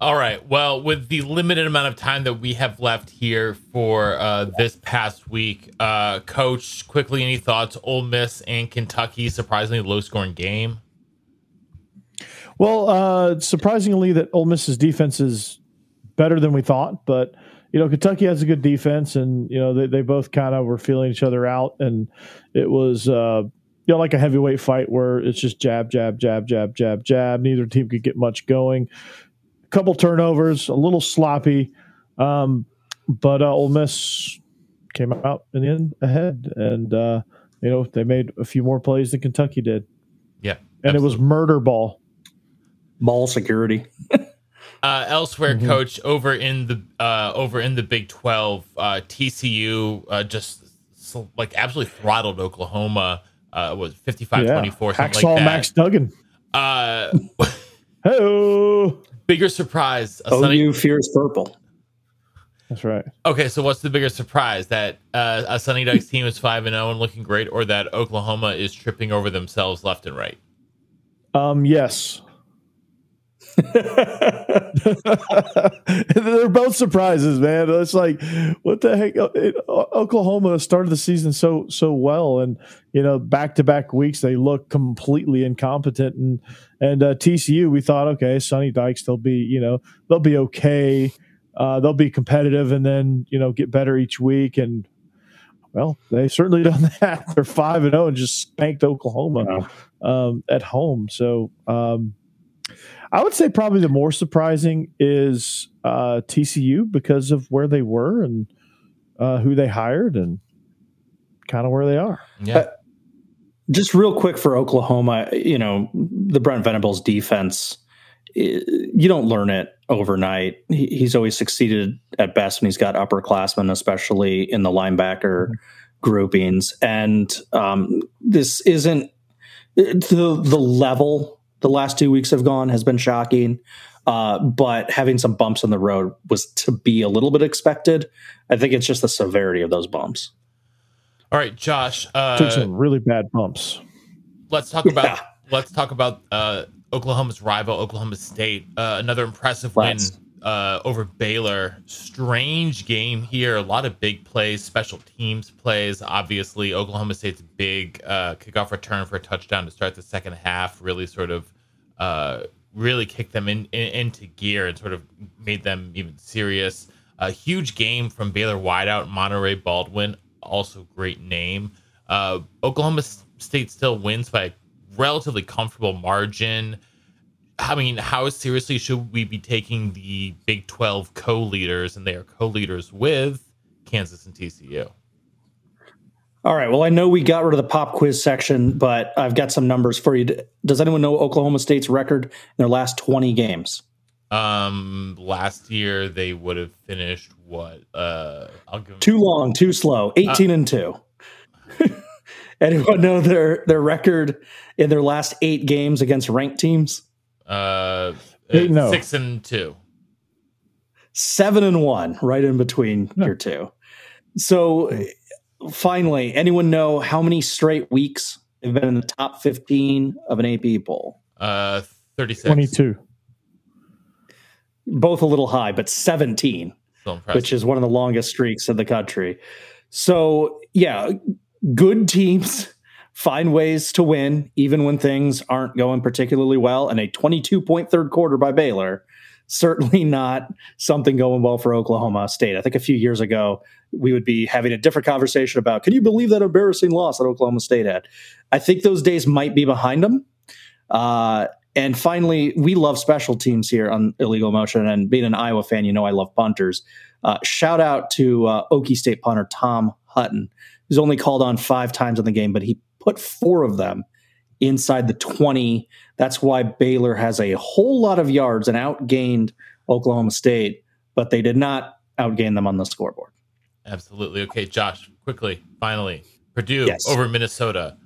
All right. Well, with the limited amount of time that we have left here for uh, this past week, uh, Coach, quickly, any thoughts? Ole Miss and Kentucky, surprisingly low scoring game. Well, uh, surprisingly, that Ole Miss's defense is better than we thought, but you know, Kentucky has a good defense, and you know they, they both kind of were feeling each other out, and it was uh, you know like a heavyweight fight where it's just jab, jab, jab, jab, jab, jab. Neither team could get much going. A couple turnovers, a little sloppy, um, but uh, Ole Miss came out in the end ahead, and uh, you know they made a few more plays than Kentucky did. Yeah, and absolutely. it was murder ball, ball security. Uh, elsewhere, mm-hmm. coach over in the uh, over in the Big Twelve, uh, TCU uh, just like absolutely throttled Oklahoma. Uh, was 55 yeah. 24 something like that. Max Duggan. Uh, Hello. Bigger surprise. Oh, sunny- you fears purple. That's right. Okay, so what's the bigger surprise that uh, a Sonny Dykes team is five and zero oh and looking great, or that Oklahoma is tripping over themselves left and right? Um. Yes. They're both surprises, man. It's like, what the heck? Oklahoma started the season so so well, and you know, back to back weeks they look completely incompetent. And and uh, TCU, we thought, okay, Sonny Dykes, they'll be, you know, they'll be okay. Uh, they'll be competitive, and then you know, get better each week. And well, they've certainly done that. They're five and zero and just spanked Oklahoma Yeah. um, at home. So um, I would say probably the more surprising is uh, TCU because of where they were and uh, who they hired and kind of where they are. Yeah. Just real quick for Oklahoma, you know, the Brent Venables defense, you don't learn it overnight. He's always succeeded at best when he's got upperclassmen, especially in the linebacker groupings. And um, this isn't the the level the last two weeks have gone has been shocking. Uh, but having some bumps in the road was to be a little bit expected. I think it's just the severity of those bumps. All right, Josh. Took Uh, some really bad bumps. let's talk about Yeah. let's talk about uh, Oklahoma's rival, Oklahoma State. Uh, another impressive Let's. win uh, over Baylor. Strange game here. A lot of big plays, special teams plays. Obviously, Oklahoma State's big uh, kickoff return for a touchdown to start the second half really sort of uh, really kicked them in, in into gear and sort of made them even serious. A huge game from Baylor wideout Monaray Baldwin, also great name. Uh, Oklahoma State still wins by a relatively comfortable margin. I mean, how seriously should we be taking the Big 12 co leaders? And they are co leaders with Kansas and TCU. All right. Well, I know we got rid of the pop quiz section, but I've got some numbers for you. Does anyone know Oklahoma State's record in their last 20 games? Um, last year they would have finished what? Uh, I'll give them Too long, too slow. 18 and 2. Anyone know their their record in their last 8 games against ranked teams? uh, Eight, uh, no. six and two. 7 and 1 right in between Yeah. your two. So finally, anyone know how many straight weeks they've been in the top 15 of an AP poll? Uh, 36. 22. Both a little high, but 17. Impressive. which is one of the longest streaks in the country. So, yeah, good teams find ways to win even when things aren't going particularly well. And a 22 point third quarter by Baylor, certainly not something going well for Oklahoma State. I think a few years ago, we would be having a different conversation about can you believe that embarrassing loss that Oklahoma State had? I think those days might be behind them. Uh, and finally, we love special teams here on Illegal Motion. And being an Iowa fan, you know I love punters. Uh, shout out to uh, Okie State punter Tom Hutton, who's only called on five times in the game, but he put four of them inside the 20. That's why Baylor has a whole lot of yards and outgained Oklahoma State, but they did not outgain them on the scoreboard. Absolutely. Okay, Josh, quickly, finally, Purdue Yes. over Minnesota.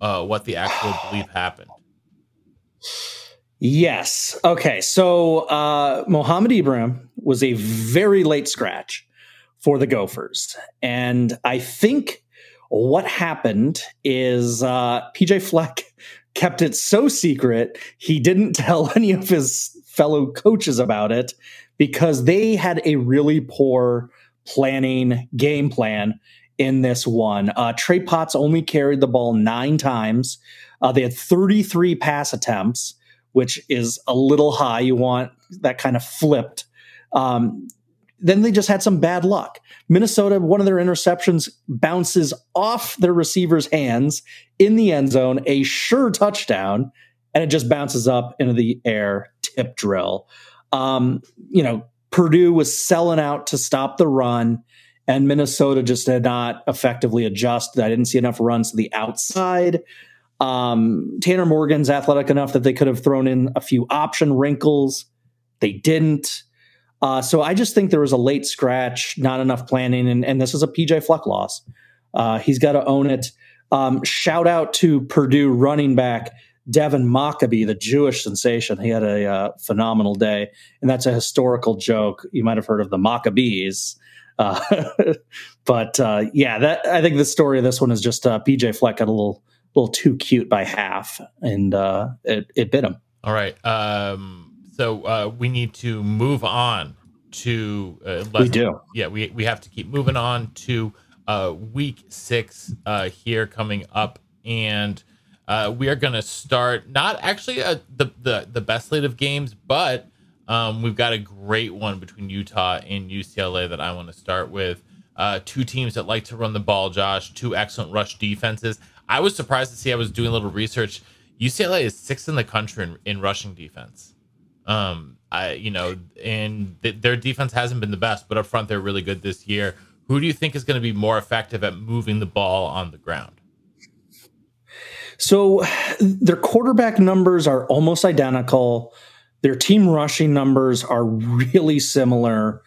Uh, what the actual belief happened? Yes. Okay. So uh, Mohamed Ibrahim was a very late scratch for the Gophers. And I think what happened is uh, PJ Fleck kept it so secret, he didn't tell any of his fellow coaches about it because they had a really poor planning game plan in this one. Uh, Trey Potts only carried the ball nine times. Uh, they had 33 pass attempts which is a little high. You want that kind of flipped. Um, then they just had some bad luck. Minnesota, one of their interceptions bounces off their receiver's hands in the end zone, a sure touchdown, and it just bounces up into the air, tip drill. Um, you know, Purdue was selling out to stop the run, and Minnesota just did not effectively adjust. I didn't see enough runs to the outside. Um, Tanner Morgan's athletic enough that they could have thrown in a few option wrinkles. They didn't. Uh, so I just think there was a late scratch, not enough planning, and, and this is a PJ Fleck loss. Uh, he's got to own it. Um, shout out to Purdue running back Devin Mockobee, the Jewish sensation. He had a uh, phenomenal day, and that's a historical joke. You might have heard of the Maccabees. Uh, but uh, yeah, that I think the story of this one is just uh, PJ Fleck got a little little too cute by half, and uh, it, it bit him. All right. Um, so uh, we need to move on to. Uh, We do. Yeah, we we have to keep moving on to uh, week six uh, here coming up, and uh, we are going to start not actually uh, the the the best slate of games, but um, we've got a great one between Utah and UCLA that I want to start with. uh, two teams that like to run the ball, Josh, two excellent rush defenses. I was surprised to see I was doing a little research. UCLA is sixth in the country in, in rushing defense. Um, I, you know, and th- their defense hasn't been the best, but up front they're really good this year. Who do you think is going to be more effective at moving the ball on the ground? So their quarterback numbers are almost identical. Their team rushing numbers are really similar.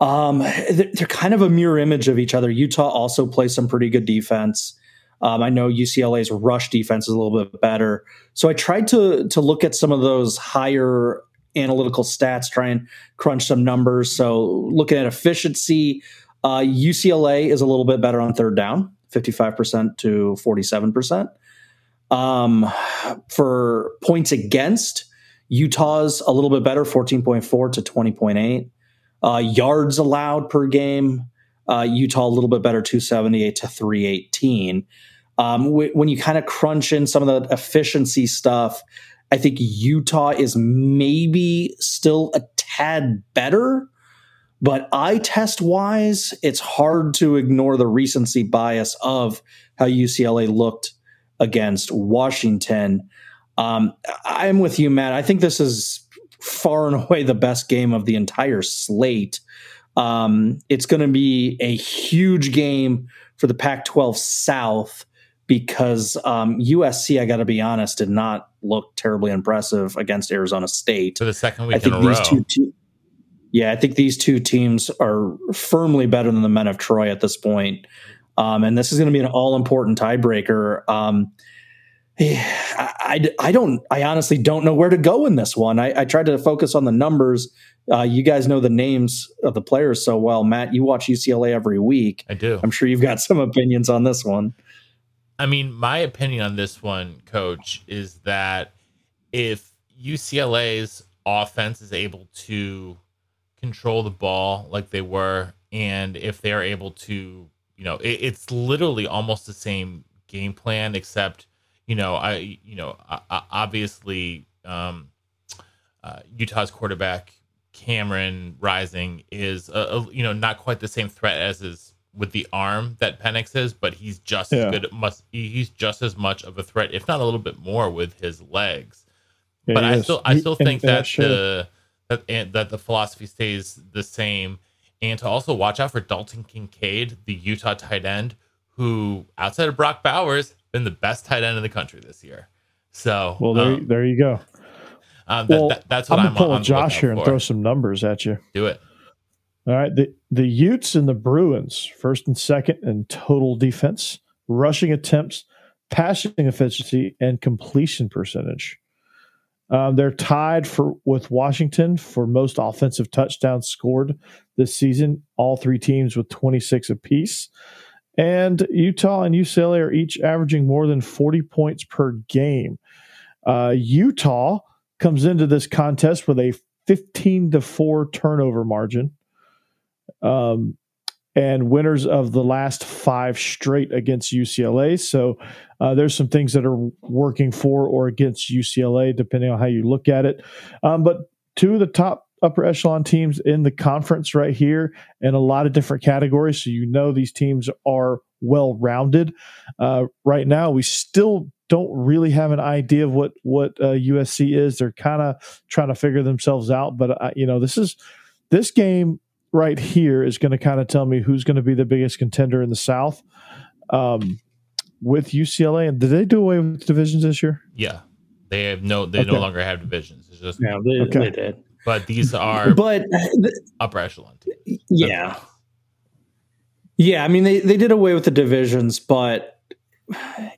Um, they're kind of a mirror image of each other. Utah also plays some pretty good defense. Um, I know UCLA's rush defense is a little bit better. So I tried to to look at some of those higher analytical stats, try and crunch some numbers. So looking at efficiency, uh, UCLA is a little bit better on third down, 55% to 47%. Um, for points against, Utah's a little bit better, 14.4 to 20.8. Uh, yards allowed per game, uh, Utah a little bit better, 278 to 318. Um, w- when you kind of crunch in some of the efficiency stuff, I think Utah is maybe still a tad better. But eye test wise, it's hard to ignore the recency bias of how UCLA looked against Washington. Um, I'm with you, Matt. I think this is far and away the best game of the entire slate. Um, it's going to be a huge game for the Pac 12 South because um, USC, I got to be honest, did not look terribly impressive against Arizona State. For the second week I think in a these row. Two te- yeah, I think these two teams are firmly better than the men of Troy at this point. Um, and this is going to be an all important tiebreaker. Um, I, I, I, don't, I honestly don't know where to go in this one. I, I tried to focus on the numbers. Uh, you guys know the names of the players so well. Matt, you watch UCLA every week. I do. I'm sure you've got some opinions on this one. I mean, my opinion on this one, coach, is that if UCLA's offense is able to control the ball like they were, and if they're able to you know, it, it's literally almost the same game plan, except you know, I you know, obviously, um, uh, Utah's quarterback Cameron Rising is a, a, you know not quite the same threat as is with the arm that Penix is, but he's just yeah. as good. Must he's just as much of a threat, if not a little bit more, with his legs. Yeah, but I is. still I still he, think that the that that the philosophy stays the same and to also watch out for Dalton Kincaid, the Utah tight end, who outside of Brock Bowers, been the best tight end in the country this year. So well, there, um, there you go. Um, that, well, that, that's what I'm, I'm gonna pull Josh here and throw some numbers at you. Do it. All right, the the Utes and the Bruins, first and second in total defense, rushing attempts, passing efficiency, and completion percentage. Um, they're tied for with Washington for most offensive touchdowns scored this season. All three teams with 26 apiece. And Utah and UCLA are each averaging more than 40 points per game. Uh, Utah comes into this contest with a 15 to 4 turnover margin. Um, and winners of the last five straight against UCLA. So uh, there's some things that are working for or against UCLA, depending on how you look at it. Um, but two of the top upper echelon teams in the conference right here in a lot of different categories. So you know these teams are well rounded. Uh, right now, we still don't really have an idea of what what uh, USC is. They're kind of trying to figure themselves out. But uh, you know, this is this game right here is going to kind of tell me who's going to be the biggest contender in the South. Um, with UCLA, and did they do away with divisions this year? Yeah, they have no. They okay. no longer have divisions. It's just yeah, they, okay. they did. But these are but upper echelon. Teams. Yeah, yeah. I mean, they they did away with the divisions, but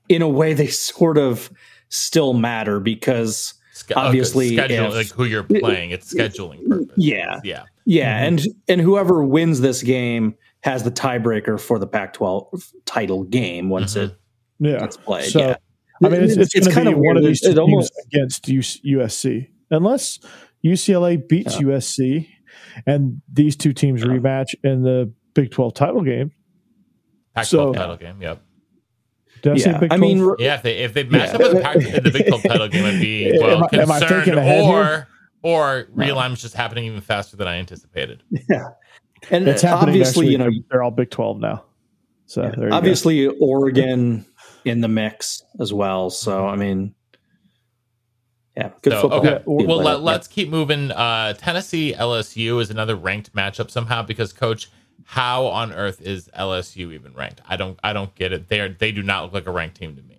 in a way, they sort of still matter because obviously schedule, if, like who you're playing it's scheduling purpose yeah yeah yeah mm-hmm. and and whoever wins this game has the tiebreaker for the pac 12 title game once mm-hmm. it yeah gets played so, yeah i mean it's, it's, it's kind of one of these teams almost, against usc unless ucla beats yeah. usc and these two teams yeah. rematch in the big 12 title game Pac-12 so, title game yep did I yeah. I mean, yeah, if they if they match yeah. up with the, Pac- the Big 12 title game, I'd be well am I, concerned, am or or realignment's just happening even faster than I anticipated. Yeah, And It's happening obviously, week. you know, They're- they're all Big Twelve now. So there you go. obviously Oregon in the mix as well. So I mean, yeah, good So, football. okay. Yeah, well, let, let's keep moving. Uh, Tennessee LSU is another ranked matchup somehow because, Coach, how on earth is LSU even ranked? I don't, I don't get it. They are, they do not look like a ranked team to me.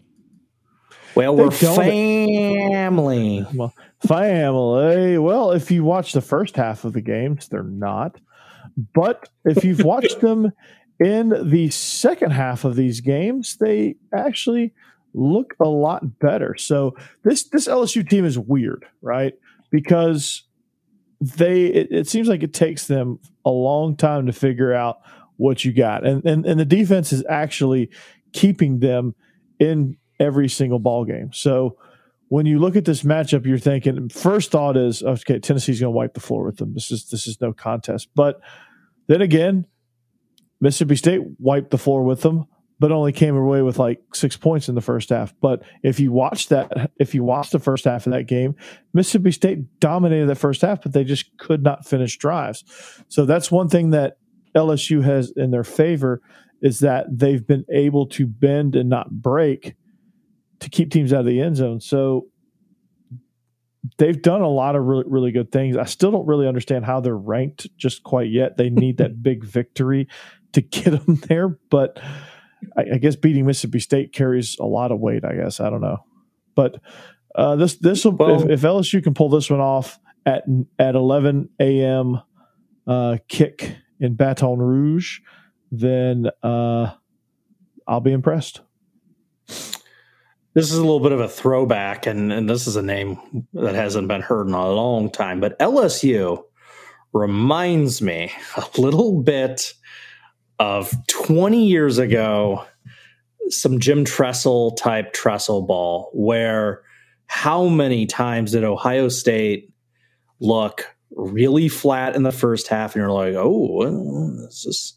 Well, They we're family. Well, family. Well, if you watch the first half of the games, they're not. But if you've watched them in the second half of these games, they actually look a lot better. So this this LSU team is weird, right? Because they it, it seems like it takes them a long time to figure out what you got. And and, and the defense is actually keeping them in every single ball game. So when you look at this matchup, you're thinking first thought is okay, Tennessee's going to wipe the floor with them. This is this is no contest. But then again, Mississippi State wiped the floor with them, but only came away with like six points in the first half. But if you watch that, if you watch the first half of that game, Mississippi State dominated that first half, but they just could not finish drives. So that's one thing that LSU has in their favor is that they've been able to bend and not break to keep teams out of the end zone. So they've done a lot of really, really good things. I still don't really understand how they're ranked just quite yet. They need that big victory to get them there, but I, I guess beating Mississippi State carries a lot of weight. I guess I don't know, but uh, this this will Well- if, if LSU can pull this one off at at 11 a.m. Uh, kick in Baton Rouge, then uh, I'll be impressed. This is a little bit of a throwback, and, and this is a name that hasn't been heard in a long time. But LSU reminds me a little bit of 20 years ago, some Jim Tressel type Tressel ball, where how many times did Ohio State look really flat in the first half? And you're like, oh, this is,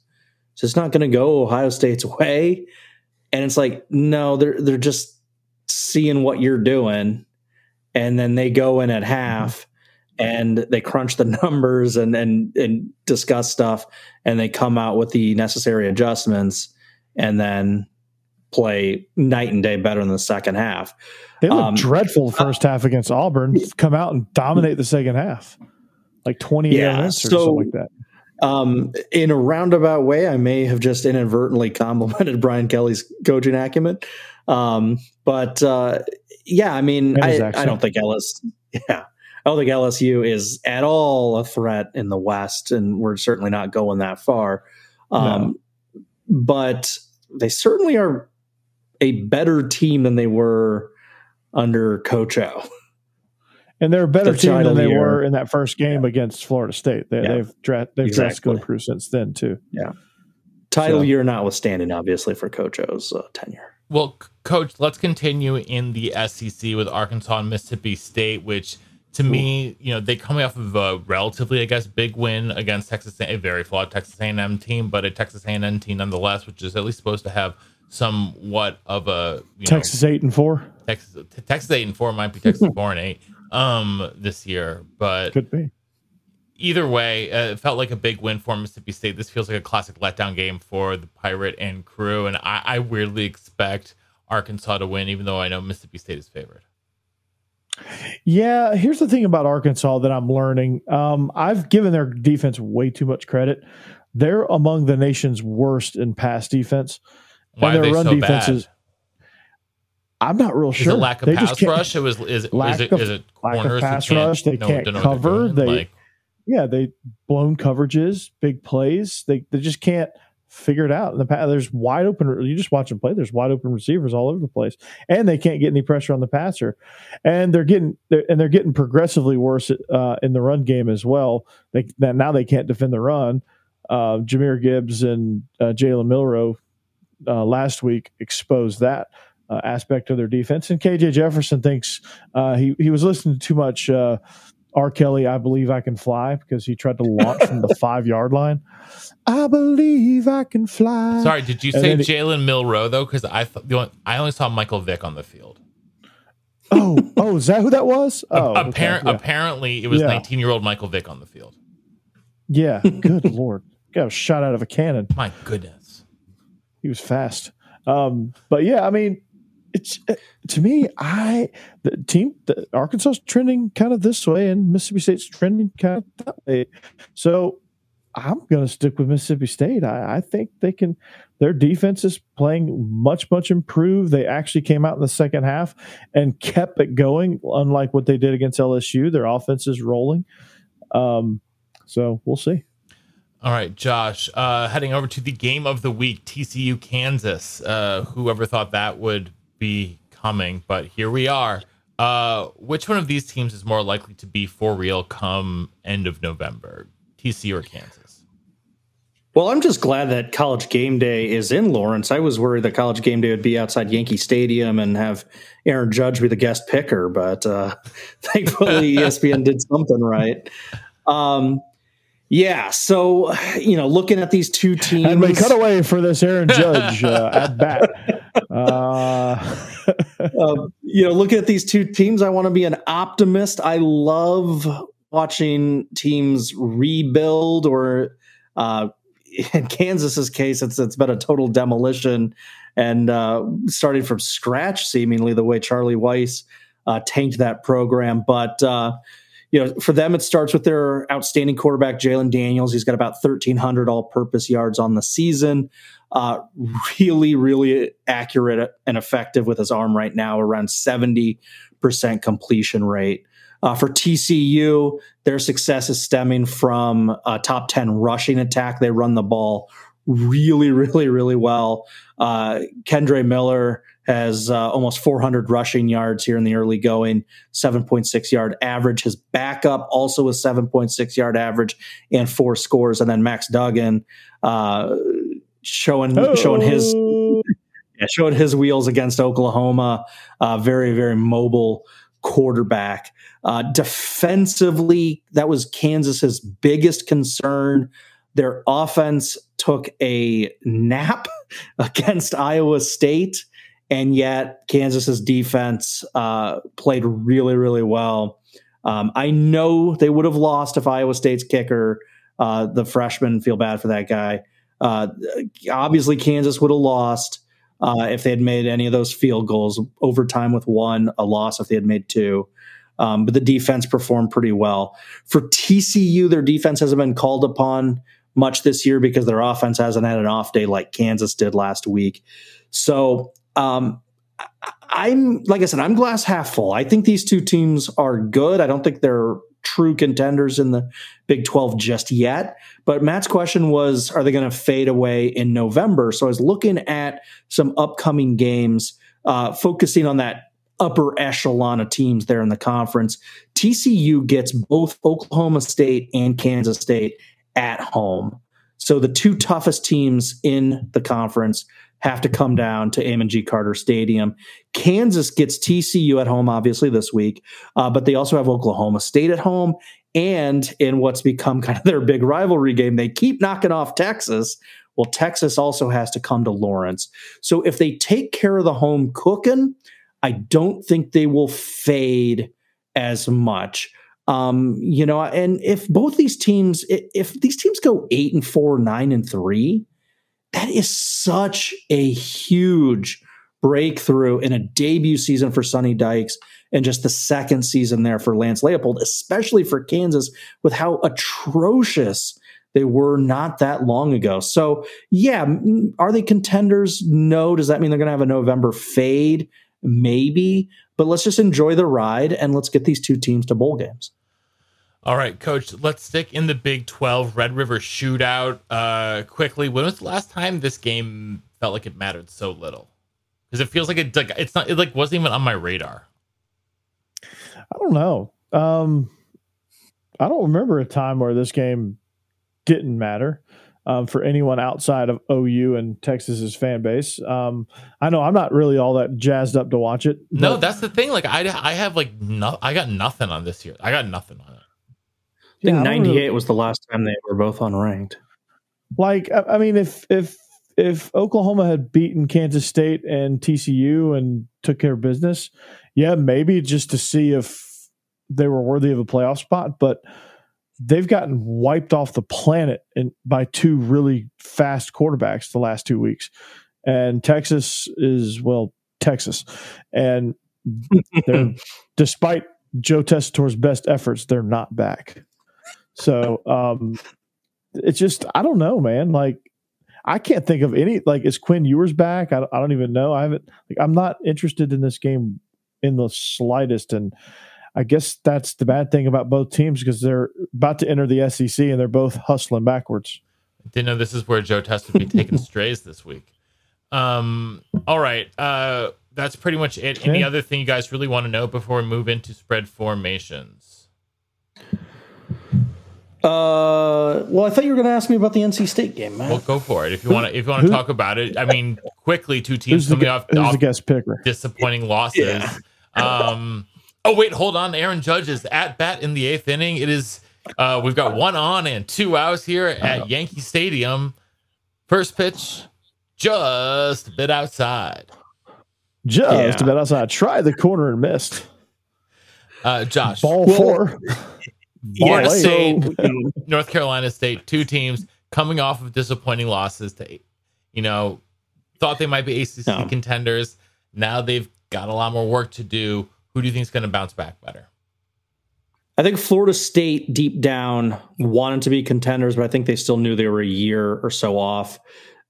this is not going to go Ohio State's way. And it's like, no, they're they're just seeing what you're doing and then they go in at mm-hmm. half and they crunch the numbers and and and discuss stuff and they come out with the necessary adjustments and then play night and day better in the second half. They looked Um, dreadful the first half against Auburn. Come out and dominate the second half, like twenty Yeah, minutes or so- something like that. Um, in a roundabout way, I may have just inadvertently complimented Brian Kelly's coaching acumen. Um, but uh, yeah, I mean, I, I don't think Ellis, yeah, I don't think LSU is at all a threat in the West, and we're certainly not going that far. Um, But they certainly are a better team than they were under Coach O. And they're a better the team than they year. were in that first game against Florida State. They, Yeah. They've dra- they've Exactly. drastically improved since then too. Yeah. Title So- year notwithstanding, obviously for Coach O's uh, tenure. Well, coach, let's continue in the SEC with Arkansas and Mississippi State, which to me, you know, they coming off of a relatively, I guess, big win against Texas, A- very flawed Texas A&M team, but a Texas A&M team nonetheless, which is at least supposed to have somewhat of a you know, Texas eight and four Texas, Texas eight and four might be Texas four and eight um this year, but could be. either way, uh, it felt like a big win for Mississippi State. This feels like a classic letdown game for the Pirate and crew, and I, I weirdly expect Arkansas to win, even though I know Mississippi State is favored. Yeah, here's the thing about Arkansas that I'm learning. Um, I've given their defense way too much credit. They're among the nation's worst in pass defense. Why And their they run so defense bad? I'm not real Is sure. it lack of They pass rush? It was is it Lack is it of- is it lack of pass rush, they can't don't cover, they- like Yeah, they blown coverages, big plays. They they just can't figure it out. In the past, there's wide open. You just watch them play. There's wide open receivers all over the place, and they can't get any pressure on the passer. And they're getting they're, and they're getting progressively worse uh, in the run game as well. They now they can't defend the run. Uh, Jahmyr Gibbs and uh, Jalen Milroe uh, last week exposed that uh, aspect of their defense. And KJ Jefferson thinks uh, he he was listening to too much. R. Kelly, I believe I can fly because he tried to launch from the five yard line. I believe I can fly. sorry, did you And say Jalen Milroe though? Because I th- only, I only saw Michael Vick on the field. Oh, oh, is that who that was? Oh, okay, yeah. Apparently, it was Yeah. 19 year old Michael Vick on the field. yeah. Good lord. got shot out of a cannon. My goodness, he was fast. Um, but yeah, I mean, it's uh, to me, I the team, the Arkansas trending kind of this way, and Mississippi State's trending kind of that way. So I'm going to stick with Mississippi State. I, I, think they can. Their defense is playing much, much improved. They actually came out in the second half and kept it going, unlike what they did against LSU. Their offense is rolling. Um, so we'll see. All right, Josh. Uh, heading over to the game of the week, TCU Kansas. Uh, whoever thought that would be coming, but here we are. Uh, which one of these teams is more likely to be for real come end of November? TC or Kansas? Well, I'm just glad that college game day is in Lawrence. I was worried that college game day would be outside Yankee Stadium and have Aaron Judge be the guest picker, but uh, thankfully ESPN did something right. Um, yeah, so you know, looking at these two teams, and we cut away for this Aaron Judge uh, at bat. Uh, uh, you know, looking at these two teams, I want to be an optimist. I love watching teams rebuild, or uh, in Kansas's case, it's it's been a total demolition and uh, starting from scratch, seemingly the way Charlie Weis uh, tanked that program, but you know, for them, it starts with their outstanding quarterback, Jalon Daniels. He's got about 1,300 all purpose yards on the season. Uh, really, really accurate and effective with his arm right now, around 70% completion rate. Uh, for TCU, their success is stemming from a top 10 rushing attack. They run the ball really, really, really well. Uh, Kendre Miller has uh, almost 400 rushing yards here in the early going, 7.6 yard average. His backup also a 7.6 yard average and four scores. And then Max Duggan uh, showing oh. showing his yeah, showing his wheels against Oklahoma. Uh, very very mobile quarterback. Uh, defensively, that was Kansas's biggest concern. Their offense took a nap against Iowa State and yet Kansas's defense uh, played really, really well. Um, I know they would have lost if Iowa State's kicker, uh, the freshman, feel bad for that guy. Uh, obviously, Kansas would have lost uh, if they had made any of those field goals. Overtime with one, a loss if they had made two. Um, but the defense performed pretty well. For TCU, their defense hasn't been called upon much this year because their offense hasn't had an off day like Kansas did last week. So um, I'm like I said, I'm glass half full. I think these two teams are good. I don't think they're true contenders in the Big 12 just yet. But Matt's question was, are they going to fade away in November? So I was looking at some upcoming games, uh, focusing on that upper echelon of teams there in the conference. TCU gets both Oklahoma State and Kansas State at home. So the two toughest teams in the conference have to come down to Amon G. Carter Stadium. Kansas gets TCU at home, obviously, this week, uh, but they also have Oklahoma State at home. And in what's become kind of their big rivalry game, they keep knocking off Texas. Well, Texas also has to come to Lawrence. So if they take care of the home cooking, I don't think they will fade as much. Um, you know, and if both these teams, if these teams go eight and four, nine and three, that is such a huge breakthrough in a debut season for Sonny Dykes and just the second season there for Lance Leipold, especially for Kansas with how atrocious they were not that long ago. So, yeah, are they contenders? No. Does that mean they're going to have a November fade? Maybe. But let's just enjoy the ride and let's get these two teams to bowl games. All right, coach, let's stick in the Big 12 Red River shootout uh, quickly. When was the last time this game felt like it mattered so little? Because it feels like it like it's not it like wasn't even on my radar. I don't know. Um, I don't remember a time where this game didn't matter um, for anyone outside of OU and Texas's fan base. Um, I know I'm not really all that jazzed up to watch it. No, that's the thing. Like I, I have like no, I got nothing on this year. I got nothing on it. I think yeah, 98 really, was the last time they were both unranked. Like, I mean, if if if Oklahoma had beaten Kansas State and TCU and took care of business, yeah, maybe just to see if they were worthy of a playoff spot. But they've gotten wiped off the planet in, by two really fast quarterbacks the last two weeks. And Texas is, well, Texas. And they're, despite Joe Tessitore's best efforts, they're not back. So um, it's just, I don't know, man. Like, I can't think of any, like, is Quinn Ewers back? I, I don't even know. I haven't, like, I'm not interested in this game in the slightest. And, I guess that's the bad thing about both teams because they're about to enter the SEC and they're both hustling backwards. Didn't know this is where Joe Test would be taking strays this week. Um, all right. Uh, that's pretty much it. Okay. Any other thing you guys really want to know before we move into spread formations? Uh, well, I thought you were going to ask me about the NC State game, man. Well, go for it if you want to. If you want to talk about it, I mean, quickly, two teams coming the, off, off the guest picker. disappointing losses. Yeah. um, Oh wait, hold on. Aaron Judge is at bat in the eighth inning. It is. Uh, we've got one on and two outs here at Yankee Stadium. First pitch, just a bit outside. Just yeah. a bit outside. Try the corner and missed. Uh, Josh, ball well, four. Florida yeah, State, North Carolina State, two teams coming off of disappointing losses to, you know, thought they might be ACC no. contenders. Now they've got a lot more work to do who do you think is going to bounce back better? I think Florida State deep down wanted to be contenders, but I think they still knew they were a year or so off.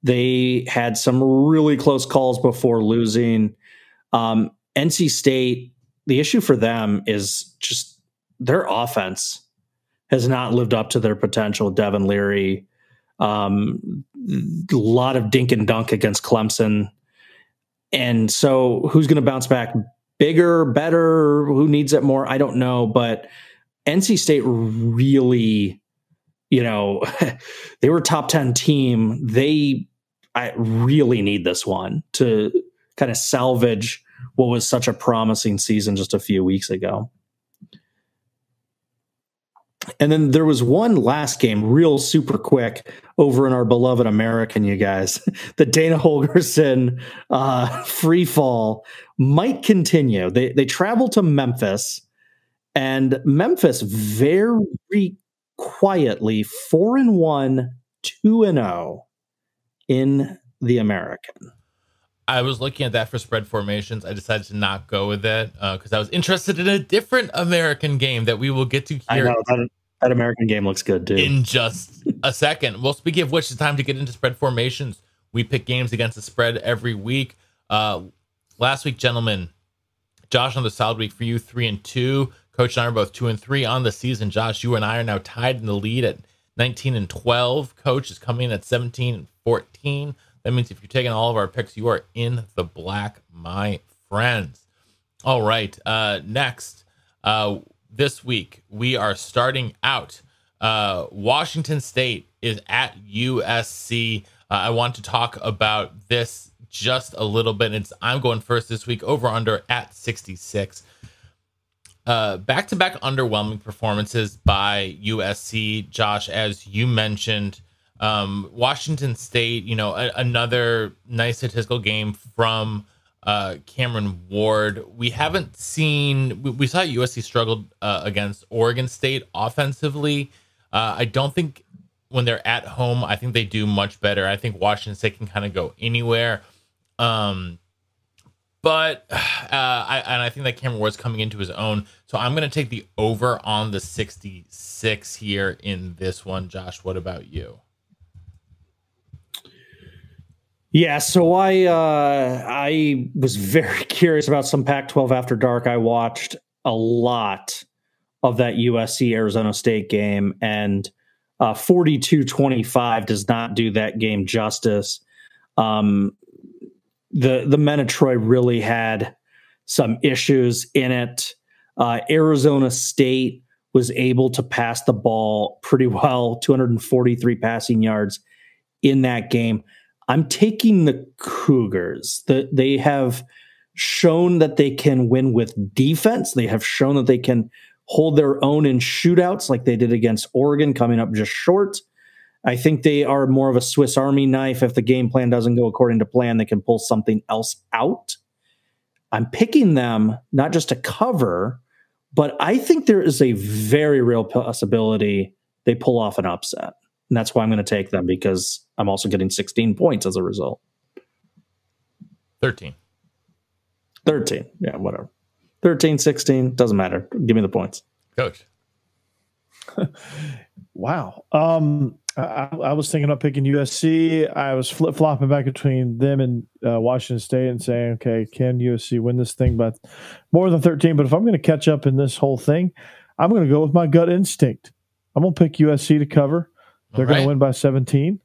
They had some really close calls before losing. Um, NC State, the issue for them is just their offense has not lived up to their potential. Devin Leary, um, a lot of dink and dunk against Clemson. And so who's going to bounce back bigger, better, who needs it more? I don't know, but NC State really, you know, they were top 10 team. They I really need this one to kind of salvage what was such a promising season just a few weeks ago. And then there was one last game, real super quick, over in our beloved American, you guys. the Dana Holgorsen uh, free fall might continue. They they travel to Memphis, and Memphis very quietly four and one, two and zero oh in the American. I was looking at that for spread formations. I decided to not go with it because uh, I was interested in a different American game that we will get to hear. I know that, American game looks good too. In just a second. Well, speaking of which, it's time to get into spread formations. We pick games against the spread every week. Uh, last week, gentlemen, Josh on the solid week for you, three and two. Coach and I are both two and three on the season. Josh, you and I are now tied in the lead at 19 and 12. Coach is coming in at 17 and 14. That means if you're taking all of our picks, you are in the black, my friends. All right. Uh, next, uh, this week we are starting out. Uh, Washington State is at USC. Uh, I want to talk about this just a little bit. It's I'm going first this week. Over under at 66. Back to back underwhelming performances by USC. Josh, as you mentioned, um, Washington State. You know, a, another nice statistical game from uh, Cameron Ward. We haven't seen. We, we saw USC struggled uh, against Oregon State offensively. Uh, I don't think when they're at home, I think they do much better. I think Washington State can kind of go anywhere. Um, but uh, I and I think that Cameron Ward's coming into his own. So I'm going to take the over on the 66 here in this one. Josh, what about you? Yeah, so I uh, I was very curious about some Pac-12 after dark. I watched a lot of that USC Arizona State game, and uh, 42-25 does not do that game justice. Um, the the men of Troy really had some issues in it. Uh, Arizona State was able to pass the ball pretty well, 243 passing yards in that game. I'm taking the Cougars. They have shown that they can win with defense. They have shown that they can hold their own in shootouts like they did against Oregon, coming up just short. I think they are more of a Swiss Army knife. If the game plan doesn't go according to plan, they can pull something else out. I'm picking them not just to cover, but I think there is a very real possibility they pull off an upset. And that's why I'm going to take them because I'm also getting 16 points as a result. 13. 13. Yeah, whatever. 13, 16, doesn't matter. Give me the points. Coach. wow. Um, I, I, was thinking of picking USC. I was flip flopping back between them and uh, Washington State and saying, okay, can USC win this thing by more than 13? But if I'm going to catch up in this whole thing, I'm going to go with my gut instinct. I'm going to pick USC to cover. They're right. going to win by 17.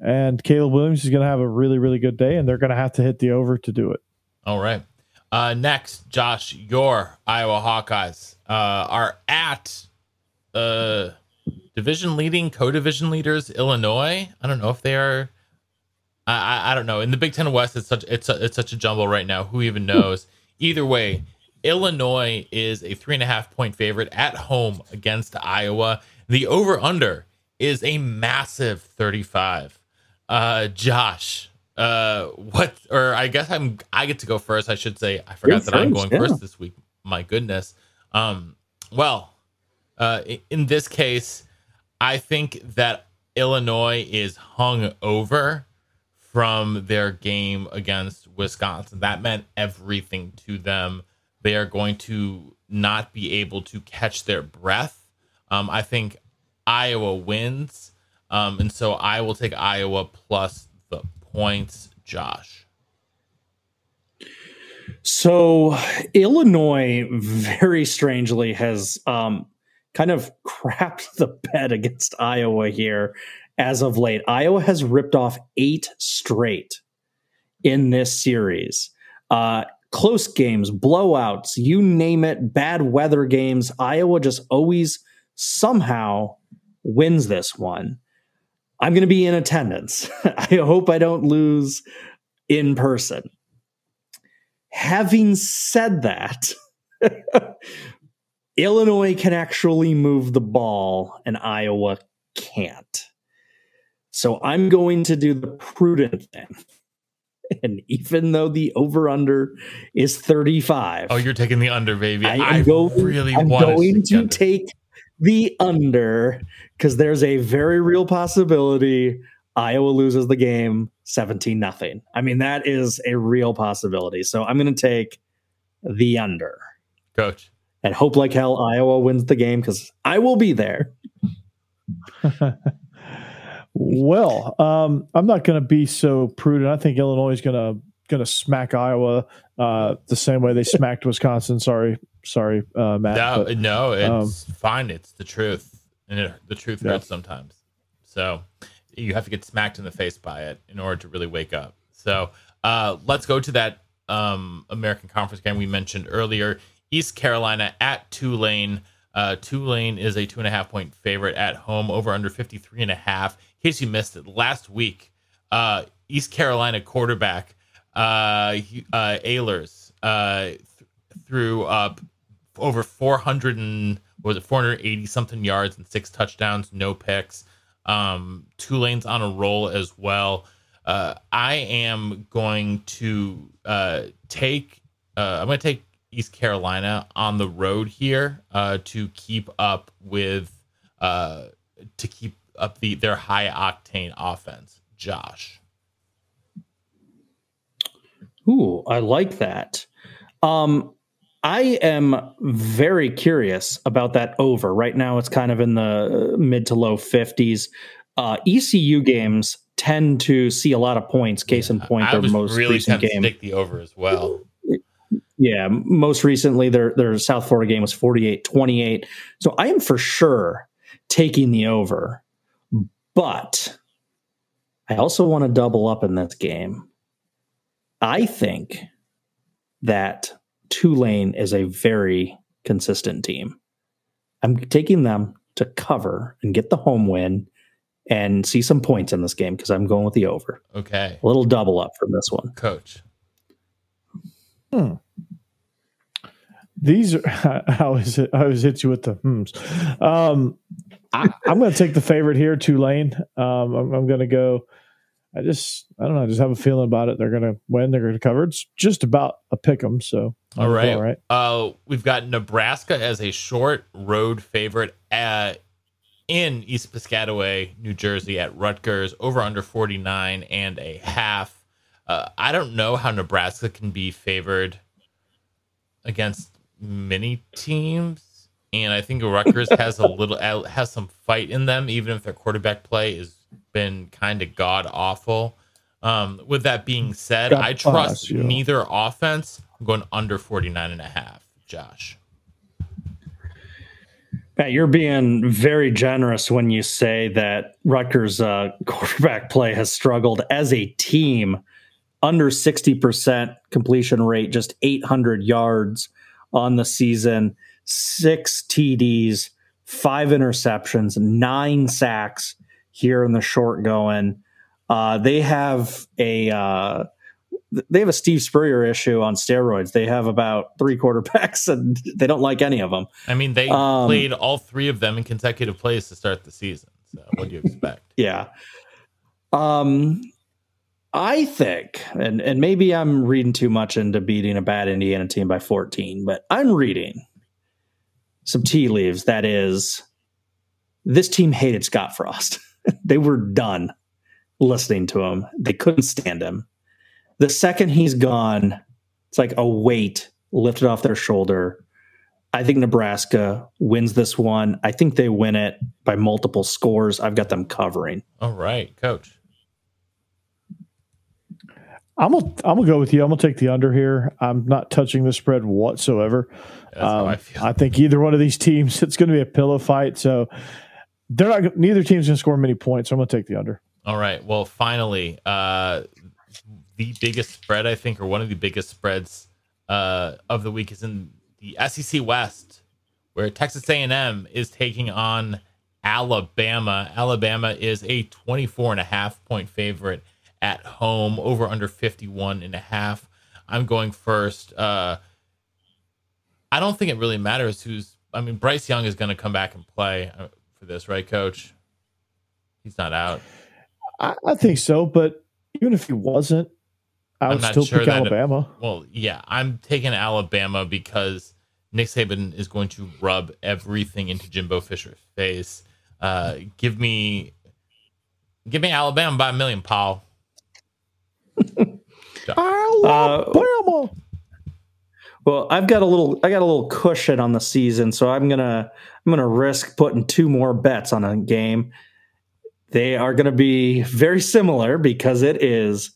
And Caleb Williams is going to have a really, really good day, and they're going to have to hit the over to do it. All right. Uh, next, Josh, your Iowa Hawkeyes uh, are at uh, division leading, co-division leaders, Illinois. I don't know if they are. I, I, I don't know. In the Big Ten West, it's such it's a, it's such a jumble right now. Who even knows? Either way, Illinois is a three and a half point favorite at home against Iowa. The over under is a massive 35. Uh, Josh, uh, what, or I guess I'm, I get to go first. I should say, I forgot that I'm going yeah. first this week. My goodness. Um, well, uh, in this case, I think that Illinois is hung over from their game against Wisconsin. That meant everything to them. They are going to not be able to catch their breath. Um, I think Iowa wins. Um, and so I will take Iowa plus the points, Josh. So Illinois very strangely has um, kind of crapped the bed against Iowa here as of late. Iowa has ripped off eight straight in this series. Uh, close games, blowouts, you name it, bad weather games. Iowa just always somehow wins this one. I'm going to be in attendance. I hope I don't lose in person. Having said that, Illinois can actually move the ball and Iowa can't. So I'm going to do the prudent thing. And even though the over under is 35. Oh, you're taking the under, baby. I, I going, really I'm going to, to take the under because there's a very real possibility Iowa loses the game 17 nothing. I mean, that is a real possibility. So I'm going to take the under. Coach and hope like hell Iowa wins the game because I will be there. well, um, I'm not going to be so prudent. I think Illinois is going to going to smack Iowa uh, the same way they smacked Wisconsin. Sorry, sorry, uh, Matt. No, but, no, it's um, fine. It's the truth, and it, the truth hurts sometimes. So you have to get smacked in the face by it in order to really wake up. So uh, let's go to that um, American Conference game we mentioned earlier. East Carolina at Tulane. Uh, Tulane is a two and a half point favorite at home, over under 53 and a half. In case you missed it, last week, uh, East Carolina quarterback uh, uh, uh, th- threw up over 400 and was it 480 something yards and six touchdowns, no picks. Um, Tulane's on a roll as well. Uh, I am going to uh, take. Uh, I'm going to take East Carolina on the road here uh, to keep up with uh, to keep up the their high octane offense. Josh. Ooh, I like that. Um, I am very curious about that over. Right now, it's kind of in the mid to low 50s. Uh, ECU games tend to see a lot of points. Case in point, their most really recent game. Stick the over as well. Yeah, most recently their their South Florida game was 48-28. So I am for sure taking the over. But I also want to double up in this game. I think that Tulane is a very consistent team. I'm taking them to cover and get the home win and see some points in this game because I'm going with the over. Okay. A little double up from this one. Coach. Hmm. These are I always I always hit you with the hmms. Um, I, am going to take the favorite here, Tulane. Um, I'm, I'm going to go. I just I don't know. I just have a feeling about it. They're going to win. They're going to cover. It's just about a pick 'em. So all right, all right. Uh, we've got Nebraska as a short road favorite at in East Piscataway, New Jersey at Rutgers, over under 49 and a half. Uh, I don't know how Nebraska can be favored against many teams, and I think Rutgers has a little uh, has some fight in them, even if their quarterback play has been kind of god awful. Um, with that being said, God I trust bless you. neither offense. I'm going under 49 and a half. Josh. Matt, you're being very generous when you say that Rutgers' uh, quarterback play has struggled as a team. Under 60% completion rate, just 800 yards on the season, six TDs, five interceptions, nine sacks here in the short going. Uh, they have a uh, they have a Steve Spurrier issue on steroids. They have about three quarterbacks, and they don't like any of them. I mean, they Um, played all three of them in consecutive plays to start the season. So, what do you expect? Yeah. Um I think and and maybe I'm reading too much into beating a bad Indiana team by 14, but I'm reading some tea leaves that is this team hated Scott Frost. they were done listening to him. They couldn't stand him. The second he's gone, it's like a weight lifted off their shoulder. I think Nebraska wins this one. I think they win it by multiple scores. I've got them covering. All right, coach. I'm gonna I'm gonna go with you. I'm gonna take the under here. I'm not touching the spread whatsoever. That's how Um, I feel. I think either one of these teams, it's going to be a pillow fight. So they're not. Neither team's going to score many points. So I'm going to take the under. All right. Well, finally, uh, the biggest spread, I think, or one of the biggest spreads uh, of the week is in the SEC West, where Texas A&M is taking on Alabama. Alabama is a 24 and a half point favorite at home, over under 51 and a half. I'm going first. Uh, I don't think it really matters who's. I mean, Bryce Young is going to come back and play for this, right, Coach? He's not out. I, I think so, but even if he wasn't, I I'm would not still sure pick that- Alabama. Well, yeah, I'm taking Alabama because Nick Saban is going to rub everything into Jimbo Fisher's face. Uh, give me, give me Alabama by a million, Paul. Alabama. Well, I've got a little I got a little cushion on the season, so I'm gonna I'm gonna risk putting two more bets on a game. They are gonna be very similar because it is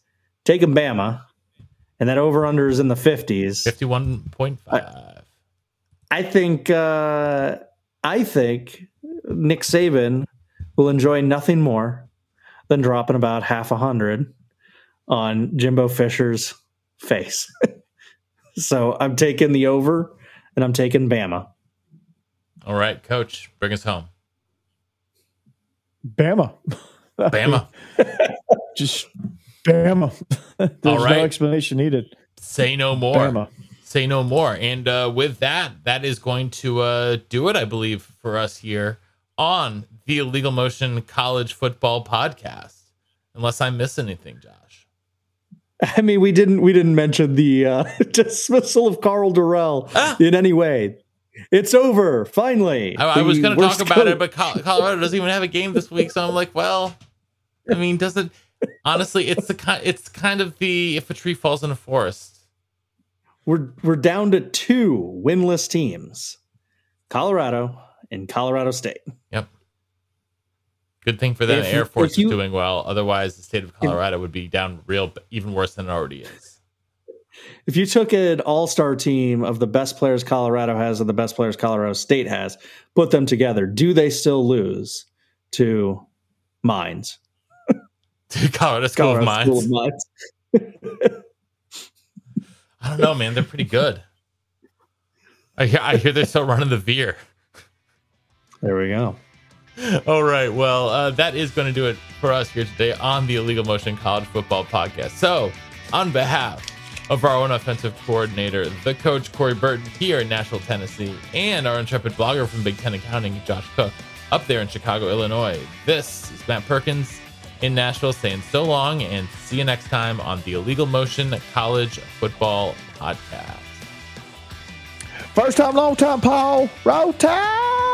taking Bama, and that over under is in the fifties. Fifty-one point five. I think uh, I think Nick Saban will enjoy nothing more than dropping about half a hundred on Jimbo Fisher's face. so I'm taking the over, and I'm taking Bama. All right, Coach, bring us home. Bama. Bama, Just Bama. There's All right. no explanation needed. say no more. Bama. say no more. And uh, with that, that is going to uh, do it, I believe, for us here on the Illegal Motion College Football Podcast. Unless I miss anything, Josh. I mean, we didn't we didn't mention the uh, dismissal of Karl Dorrell Ah. in any way. It's over finally. I, I was going to talk about coach- it, but Colorado doesn't even have a game this week, so I'm like, well, I mean, doesn't honestly? It's the kind. It's kind of the if a tree falls in a forest. we're we're down to two winless teams, Colorado and Colorado State. Yep. Good thing for them. If- Air Force you- is doing well. Otherwise, the state of Colorado would be down real, even worse than it already is. If you took an all-star team of the best players Colorado has and the best players Colorado State has, put them together, do they still lose to Mines? Colorado School of Mines. School of Mines. I don't know, man. They're pretty good. I hear, I hear they're still running the veer. There we go. All right. Well, uh, that is going to do it for us here today on the Illegal Motion College Football Podcast. So, on behalf of our own offensive coordinator, the coach Corey Burton here in Nashville, Tennessee, and our intrepid blogger from Big Ten Accounting, Josh Cook, up there in Chicago, Illinois, this is Matt Perkins in Nashville saying so long and see you next time on the Illegal Motion College Football Podcast. First time, long time, Paul. Roll time,